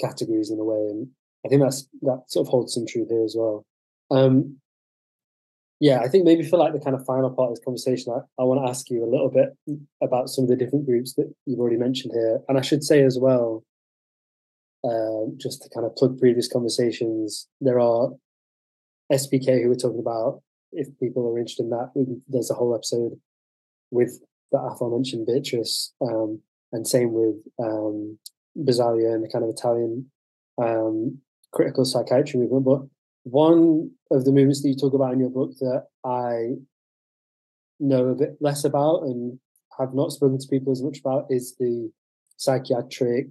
Speaker 3: categories in a way. And I think that's that sort of holds some truth here as well. Um, yeah, I think maybe for like the kind of final part of this conversation, I, I want to ask you a little bit about some of the different groups that you've already mentioned here. And I should say as well, uh, just to kind of plug previous conversations, there are SPK who we're talking about. If people are interested in that, there's a whole episode with the aforementioned Beatrice, um, and same with um, and the kind of Italian um, critical psychiatry movement. But one of the movements that you talk about in your book that I know a bit less about and have not spoken to people as much about is the psychiatric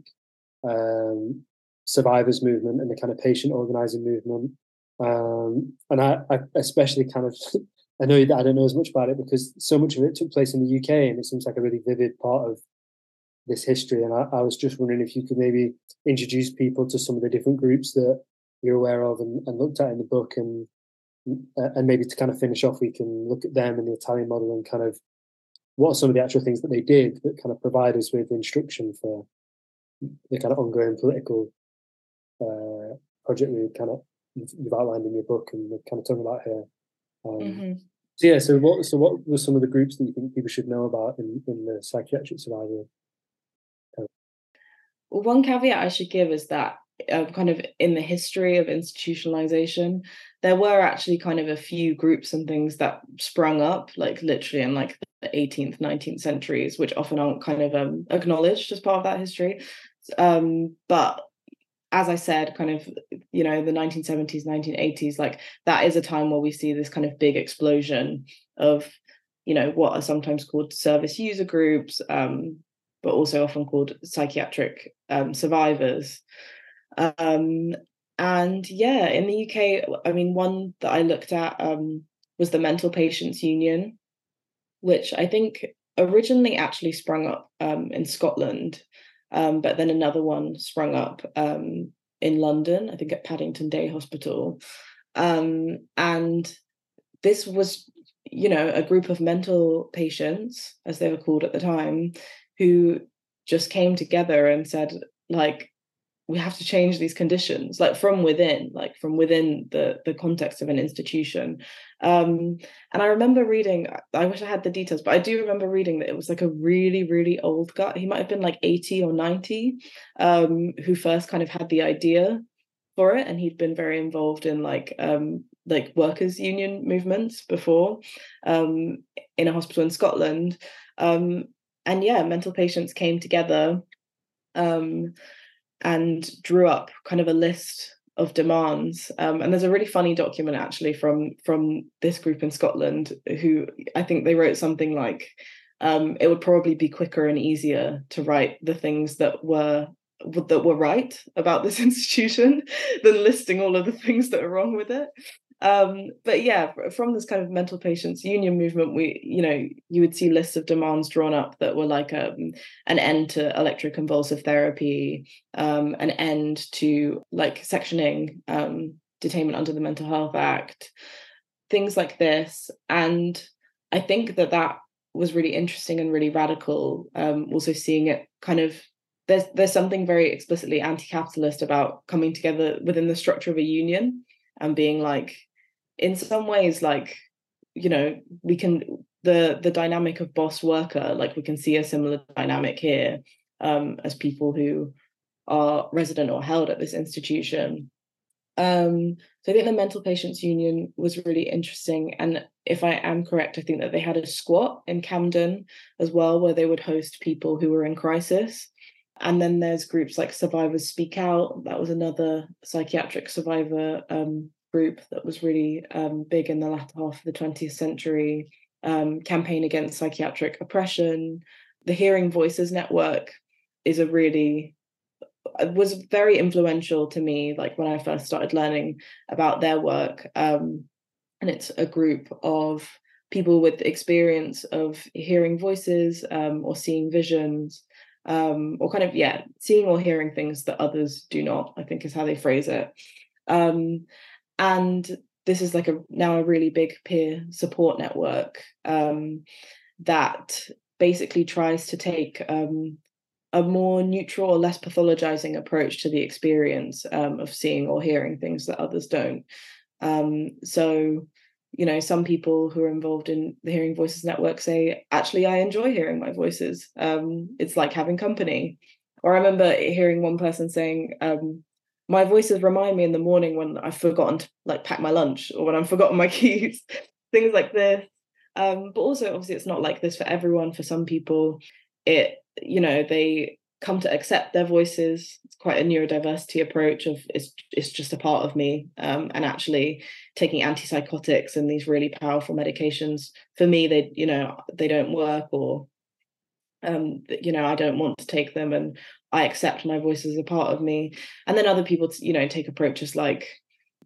Speaker 3: um, survivors movement and the kind of patient organizing movement. Um, and I, I, especially kind of I know I don't know as much about it because so much of it took place in the UK, and it seems like a really vivid part of this history. And I, I was just wondering if you could maybe introduce people to some of the different groups that you're aware of and, and looked at in the book, and uh, and maybe to kind of finish off, we can look at them and the Italian model and kind of what are some of the actual things that they did that kind of provide us with instruction for the kind of ongoing political uh, project we kind of you've outlined in your book and we're kind of talking about here. Um, mm-hmm. So yeah, so what so what were some of the groups that you think people should know about in, in the psychiatric survival?
Speaker 1: Well, one caveat I should give is that uh, kind of in the history of institutionalization, there were actually kind of a few groups and things that sprung up, like literally in like the 18th, 19th centuries, which often aren't kind of um, acknowledged as part of that history. Um, but as I said, kind of, you know, the 1970s, 1980s, like that is a time where we see this kind of big explosion of, you know, what are sometimes called service user groups, um, but also often called psychiatric um, survivors. Um, and yeah, in the UK, I mean, one that I looked at um, was the Mental Patients Union, which I think originally actually sprung up um, in Scotland um, but then another one sprung up um, in London, I think at Paddington Day Hospital. Um, and this was, you know, a group of mental patients, as they were called at the time, who just came together and said, like, we have to change these conditions like from within like from within the the context of an institution um and i remember reading i wish i had the details but i do remember reading that it was like a really really old guy. He might have been like 80 or 90 um who first kind of had the idea for it and he'd been very involved in like um like workers union movements before um in a hospital in scotland. Um and yeah mental patients came together um and drew up kind of a list of demands. Um, and there's a really funny document actually from from this group in Scotland who I think they wrote something like um, it would probably be quicker and easier to write the things that were that were right about this institution than listing all of the things that are wrong with it. Um, but yeah, from this kind of mental patients union movement, we, you know, you would see lists of demands drawn up that were like um, an end to electroconvulsive therapy, um, an end to like sectioning um, detainment under the Mental Health Act, things like this. And I think that that was really interesting and really radical. Um, also seeing it kind of there's there's something very explicitly anti-capitalist about coming together within the structure of a union and being like in some ways like you know we can the the dynamic of boss worker like we can see a similar dynamic here um as people who are resident or held at this institution um so i think the mental patients union was really interesting and if i am correct i think that they had a squat in camden as well where they would host people who were in crisis and then there's groups like Survivors Speak Out. That was another psychiatric survivor um, group that was really um, big in the latter half of the 20th century. Um, campaign against psychiatric oppression. The Hearing Voices Network is a really uh, was very influential to me like when i first started learning about their work um, and it's a group of people with experience of hearing voices um, or seeing visions um, or kind of yeah seeing or hearing things that others do not i think is how they phrase it um, and this is like a now a really big peer support network um, that basically tries to take um, a more neutral or less pathologizing approach to the experience um, of seeing or hearing things that others don't. Um, so you know some people who are involved in the hearing voices network say actually i enjoy hearing my voices. Um, it's like having company. Or i remember hearing one person saying um, my voices remind me in the morning when i've forgotten to like pack my lunch or when i've forgotten my keys things like this um, but also obviously it's not like this for everyone for some people it you know they come to accept their voices. It's quite a neurodiversity approach of it's it's just a part of me. Um, and actually taking antipsychotics and these really powerful medications for me, they you know they don't work or um, you know I don't want to take them and I accept my voice as a part of me. And then other people you know take approaches like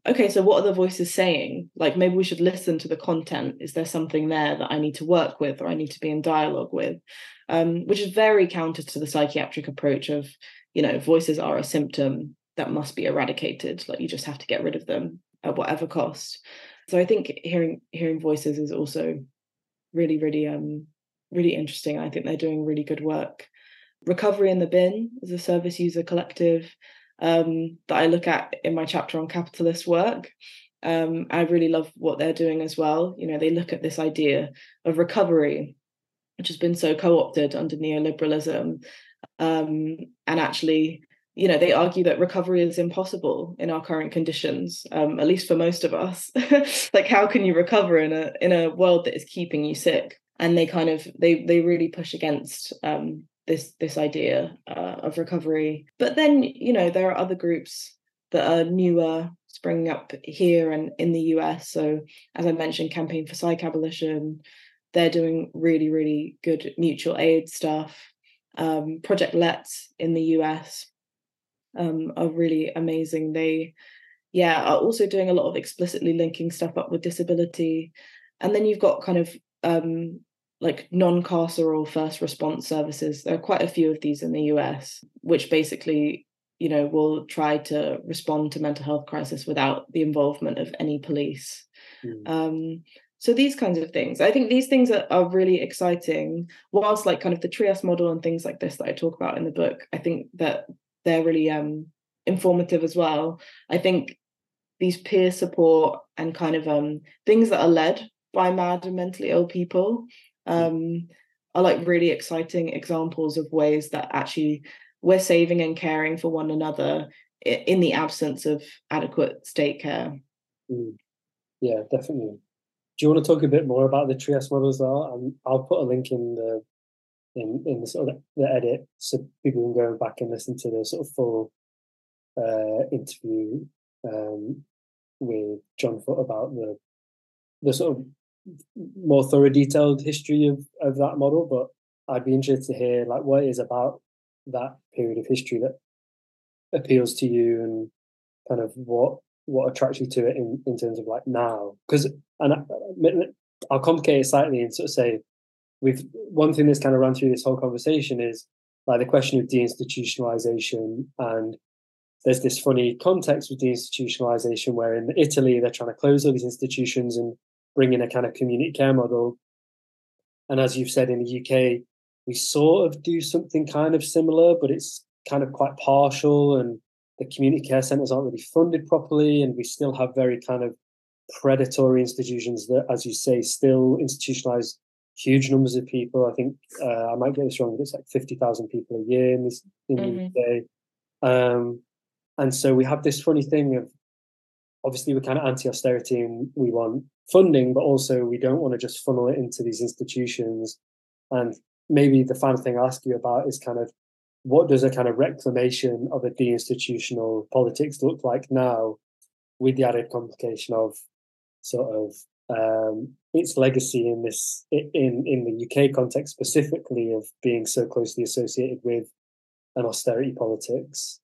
Speaker 1: okay so what are the voices saying? Like maybe we should listen to the content. Is there something there that i need to work with or i need to be in dialogue with? Um, which is very counter to the psychiatric approach of you know voices are a symptom that must be eradicated. Like you just have to get rid of them at whatever cost. So i think hearing hearing voices is also really really um really interesting. I think they're doing really good work recovery in the bin is a service user collective um, that I look at in my chapter on capitalist work. Um, I really love what they're doing as well. You know, they look at this idea of recovery, which has been so co-opted under neoliberalism, um, and actually, you know, they argue that recovery is impossible in our current conditions, um, at least for most of us. like, how can you recover in a in a world that is keeping you sick? And they kind of they they really push against um, this this idea uh, of recovery. But then you know there are other groups that are newer springing up here and in the US. So as I mentioned, Campaign for Psych Abolition, they're doing really really good mutual aid stuff. Um, Project Let's in the US um, are really amazing. They yeah are also doing a lot of explicitly linking stuff up with disability. And then you've got kind of um, like non-carceral first response services. There are quite a few of these in the US, which basically, you know, will try to respond to mental health crisis without the involvement of any police. Mm. Um, so these kinds of things, I think these things are, are really exciting. Whilst like kind of the Trieste model and things like this that I talk about in the book, I think that they're really um, informative as well. I think these peer support and kind of um, things that are led by mad and mentally ill people um, are like really exciting examples of ways that actually we're saving and caring for one another in the absence of adequate state care.
Speaker 3: Mm. Yeah, definitely. Do you want to talk a bit more about the Trieste model as well? Um, I'll put a link in the in in the sort of the edit so people can go back and listen to the sort of full uh, interview um, with John Foot about the the sort of more thorough, detailed history of, of that model, but I'd be interested to hear like what is about that period of history that appeals to you and kind of what what attracts you to it in, in terms of like now? Because and I, I'll complicate it slightly and sort of say we've one thing that's kind of run through this whole conversation is like the question of deinstitutionalization and there's this funny context with deinstitutionalization where in Italy they're trying to close all these institutions and bring in a kind of community care model. And as you've said in the UK, we sort of do something kind of similar, but it's kind of quite partial and the community care centres aren't really funded properly, and we still have very kind of predatory institutions that, as you say, still institutionalize huge numbers of people. I think uh, I might get this wrong, but it's like fifty thousand people a year in this in mm-hmm. the UK. Um, and so we have this funny thing of obviously we're kind of anti-austerity and we want funding, but also we don't want to just funnel it into these institutions. And maybe the final thing I'll ask you about is kind of what does a kind of reclamation of a deinstitutional politics look like now with the added complication of sort of um, its legacy in this in in the UK context specifically of being so closely associated with an austerity politics.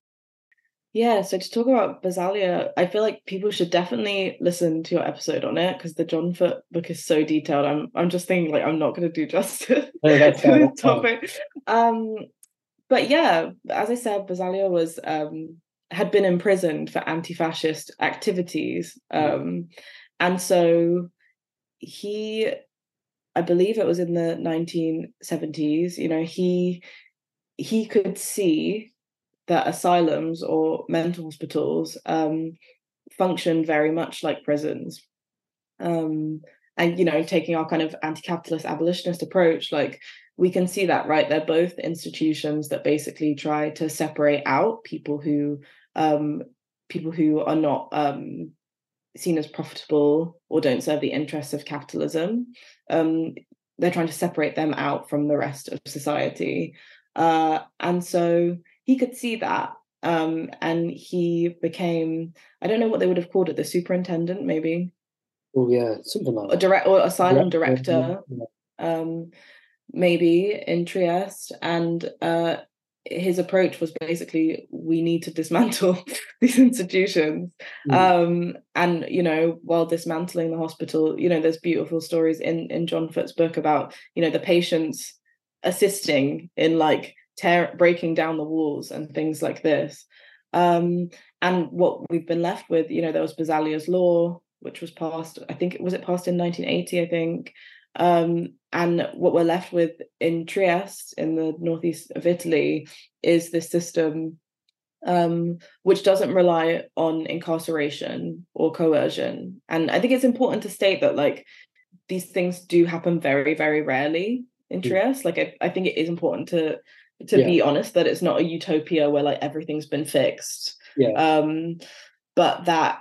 Speaker 1: Yeah, so to talk about Basaglia, I feel like people should definitely listen to your episode on it because the John Foot book is so detailed. I'm I'm just thinking like I'm not going to do justice no, to this topic. Um, but yeah, as I said, Basaglia was um, had been imprisoned for anti-fascist activities, um, and so he, I believe it was in the 1970s. You know, he he could see that asylums or mental hospitals um, function very much like prisons. Um, and you know, taking our kind of anti-capitalist abolitionist approach, like we can see that right? They're both institutions that basically try to separate out people who um, people who are not um, seen as profitable or don't serve the interests of capitalism. Um, they're trying to separate them out from the rest of society. Uh, and so he could see that um, and he became i don't know what they would have called it the superintendent maybe
Speaker 3: oh yeah something like
Speaker 1: that. or direct or asylum director um, maybe in Trieste, and uh, his approach was basically we need to dismantle these institutions mm. um, and you know while dismantling the hospital you know there's beautiful stories in in john foot's book about you know the patients assisting in like tear breaking down the walls and things like this um, and what we've been left with you know there was Basaglia's law which was passed i think was it passed in 1980 i think um, and what we're left with in Trieste, in the northeast of Italy, is this system um, which doesn't rely on incarceration or coercion. And I think it's important to state that, like, these things do happen very, very rarely in mm. Trieste. Like, I, I think it is important to to yeah. be honest that it's not a utopia where like everything's been fixed.
Speaker 3: Yeah.
Speaker 1: Um, but that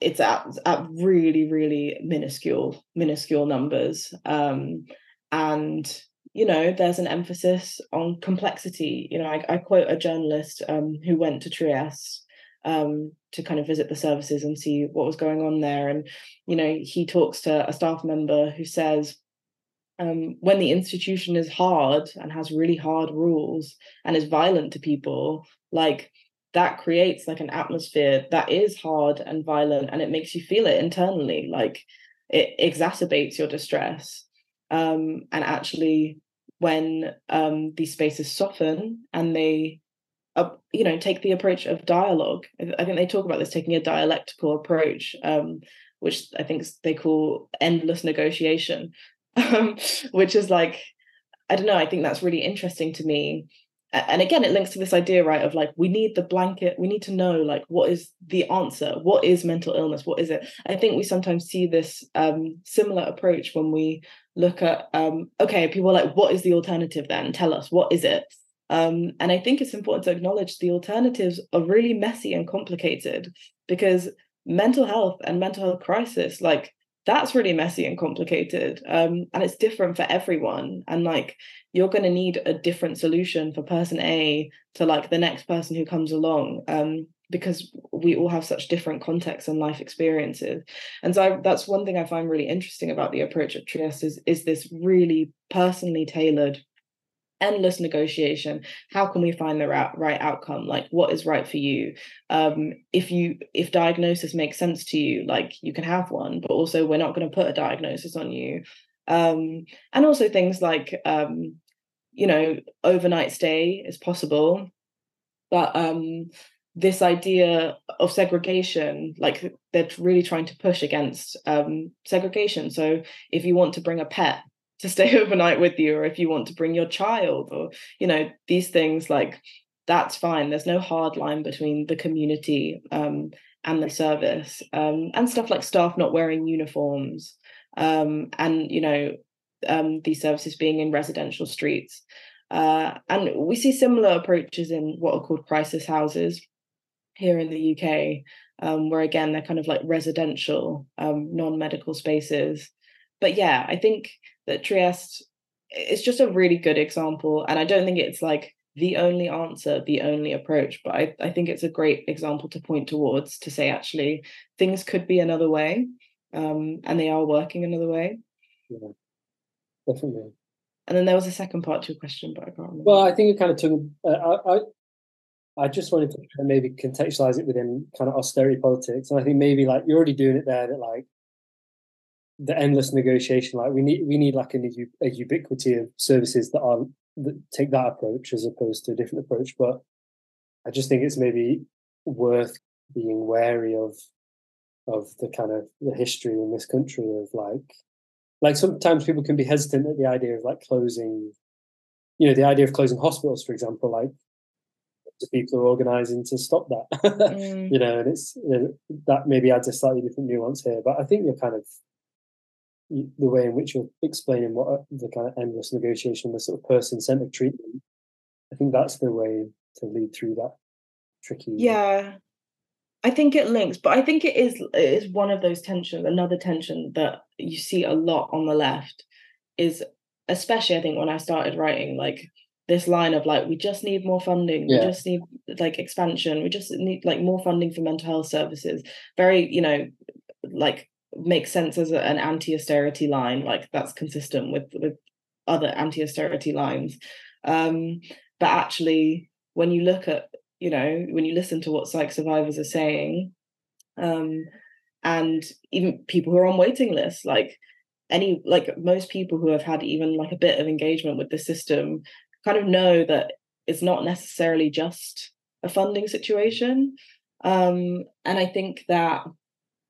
Speaker 1: it's at, at really really minuscule minuscule numbers um, and you know there's an emphasis on complexity you know i, I quote a journalist um, who went to trieste um, to kind of visit the services and see what was going on there and you know he talks to a staff member who says um, when the institution is hard and has really hard rules and is violent to people like that creates like an atmosphere that is hard and violent and it makes you feel it internally like it exacerbates your distress. Um, and actually when um, these spaces soften and they uh, you know take the approach of dialogue i think they talk about this taking a dialectical approach um, which i think they call endless negotiation um, which is like i don't know i think that's really interesting to me. And again it links to this idea right of like we need the blanket we need to know like what is the answer? What is mental illness? What is it? I think we sometimes see this um, similar approach when we look at um, okay people are like what is the alternative then? Tell us what is it? Um, and i think it's important to acknowledge the alternatives are really messy and complicated because mental health and mental health crisis like that's really messy and complicated um, and it's different for everyone and like you're going to need a different solution for person a to like the next person who comes along um, because we all have such different contexts and life experiences. And so I, that's one thing i find really interesting about the approach at trieste is, is this really personally tailored endless negotiation. How can we find the right, outcome? Like what is right for you? Um if you if diagnosis makes sense to you like you can have one but also we're not going to put a diagnosis on you. Um and also things like um you know overnight stay is possible but um this idea of segregation like they're really trying to push against um, segregation. So if you want to bring a pet to stay overnight with you or if you want to bring your child or you know these things like that's fine there's no hard line between the community um, and the service um, and stuff like staff not wearing uniforms um, and you know um, these services being in residential streets uh, and we see similar approaches in what are called crisis houses here in the UK, um, where again they're kind of like residential, um, non-medical spaces. But yeah, I think that Trieste is just a really good example, and I don't think it's like the only answer, the only approach, but I, I think it's a great example to point towards to say actually things could be another way, um, and they are working another way.
Speaker 3: Yeah, definitely.
Speaker 1: And then there was a second part to your question, but I can't remember.
Speaker 3: Well, I think it kind of took. Uh, I, I just wanted to maybe contextualize it within kind of austerity politics, and I think maybe like you're already doing it there. That like the endless negotiation, like we need we need like a, a ubiquity of services that are that take that approach as opposed to a different approach. But I just think it's maybe worth being wary of of the kind of the history in this country of like like sometimes people can be hesitant at the idea of like closing you know the idea of closing hospitals for example like to people are organising to stop that. mm. You know, and it's you know, that maybe adds a slightly different nuance here. But I think you're kind of the way in which you're explaining what uh, the kind of endless negotiation, the sort of person-centered treatment. I think that's the way to lead through that tricky.
Speaker 1: Yeah, I think it links, but I think it is it is one of those tensions. Another tension that you see a lot on the left is, especially I think when I started writing, like this line of like we just need more funding yeah. we just need like expansion we just need like more funding for mental health services very you know like makes sense as an anti-austerity line like that's consistent with with other anti-austerity lines um but actually when you look at you know when you listen to what psych survivors are saying um and even people who are on waiting lists like any like most people who have had even like a bit of engagement with the system kind of know that it's not necessarily just a funding situation. Um, and I think that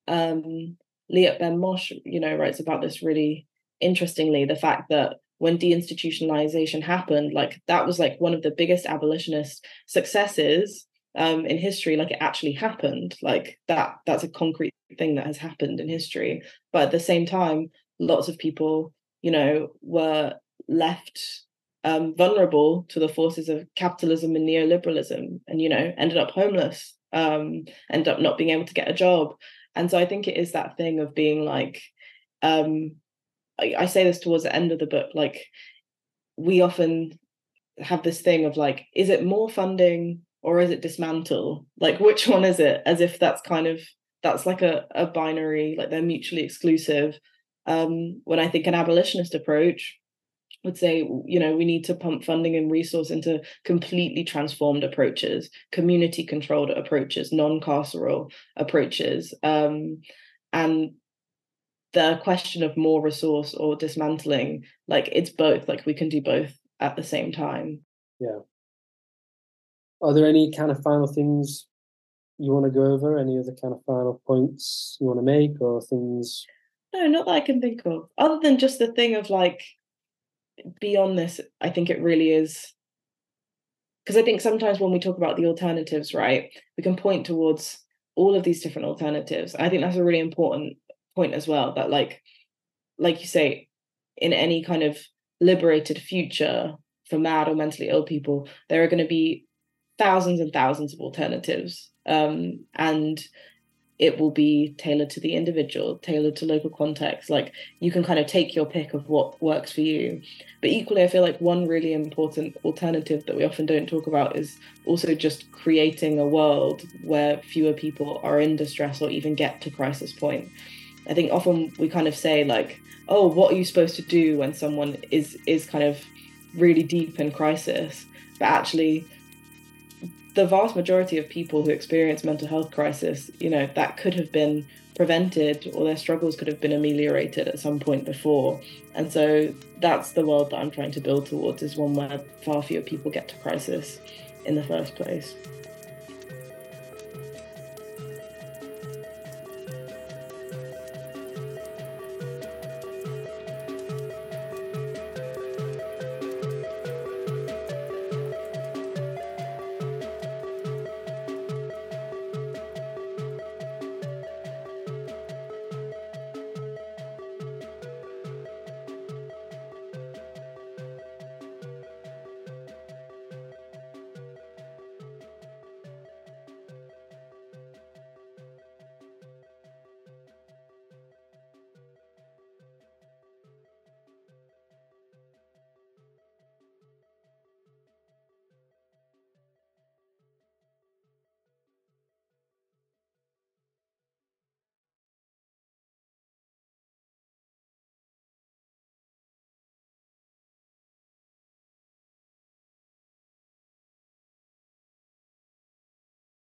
Speaker 1: um, Liat Ben Moshe, you know, writes about this really interestingly, the fact that when deinstitutionalization happened, like that was like one of the biggest abolitionist successes um, in history. Like it actually happened. Like that, that's a concrete thing that has happened in history. But at the same time, lots of people, you know, were left um, vulnerable to the forces of capitalism and neoliberalism and you know ended up homeless um, ended up not being able to get a job and so i think it is that thing of being like um, I, I say this towards the end of the book like we often have this thing of like is it more funding or is it dismantle? Like which one is it? As if that's kind of that's like a, a binary like they're mutually exclusive. Um, when i think an abolitionist approach would say, you know, we need to pump funding and resource into completely transformed approaches, community controlled approaches, non carceral approaches. Um, and the question of more resource or dismantling, like it's both, like we can do both at the same time.
Speaker 3: Yeah. Are there any kind of final things you want to go over? Any other kind of final points you want to make or things?
Speaker 1: No, not that I can think of. Other than just the thing of like, beyond this, I think it really is because I think sometimes when we talk about the alternatives, right, we can point towards all of these different alternatives. I think that's a really important point as well. That like, like you say, in any kind of liberated future for mad or mentally ill people, there are going to be thousands and thousands of alternatives. Um, and it will be tailored to the individual, tailored to local context. Like you can kind of take your pick of what works for you. But equally, I feel like one really important alternative that we often don't talk about is also just creating a world where fewer people are in distress or even get to crisis point. I think often we kind of say like, oh, what are you supposed to do when someone is is kind of really deep in crisis, but actually the vast majority of people who experience mental health crisis, you know, that could have been prevented or their struggles could have been ameliorated at some point before. And so that's the world that I'm trying to build towards is one where far fewer people get to crisis in the first place.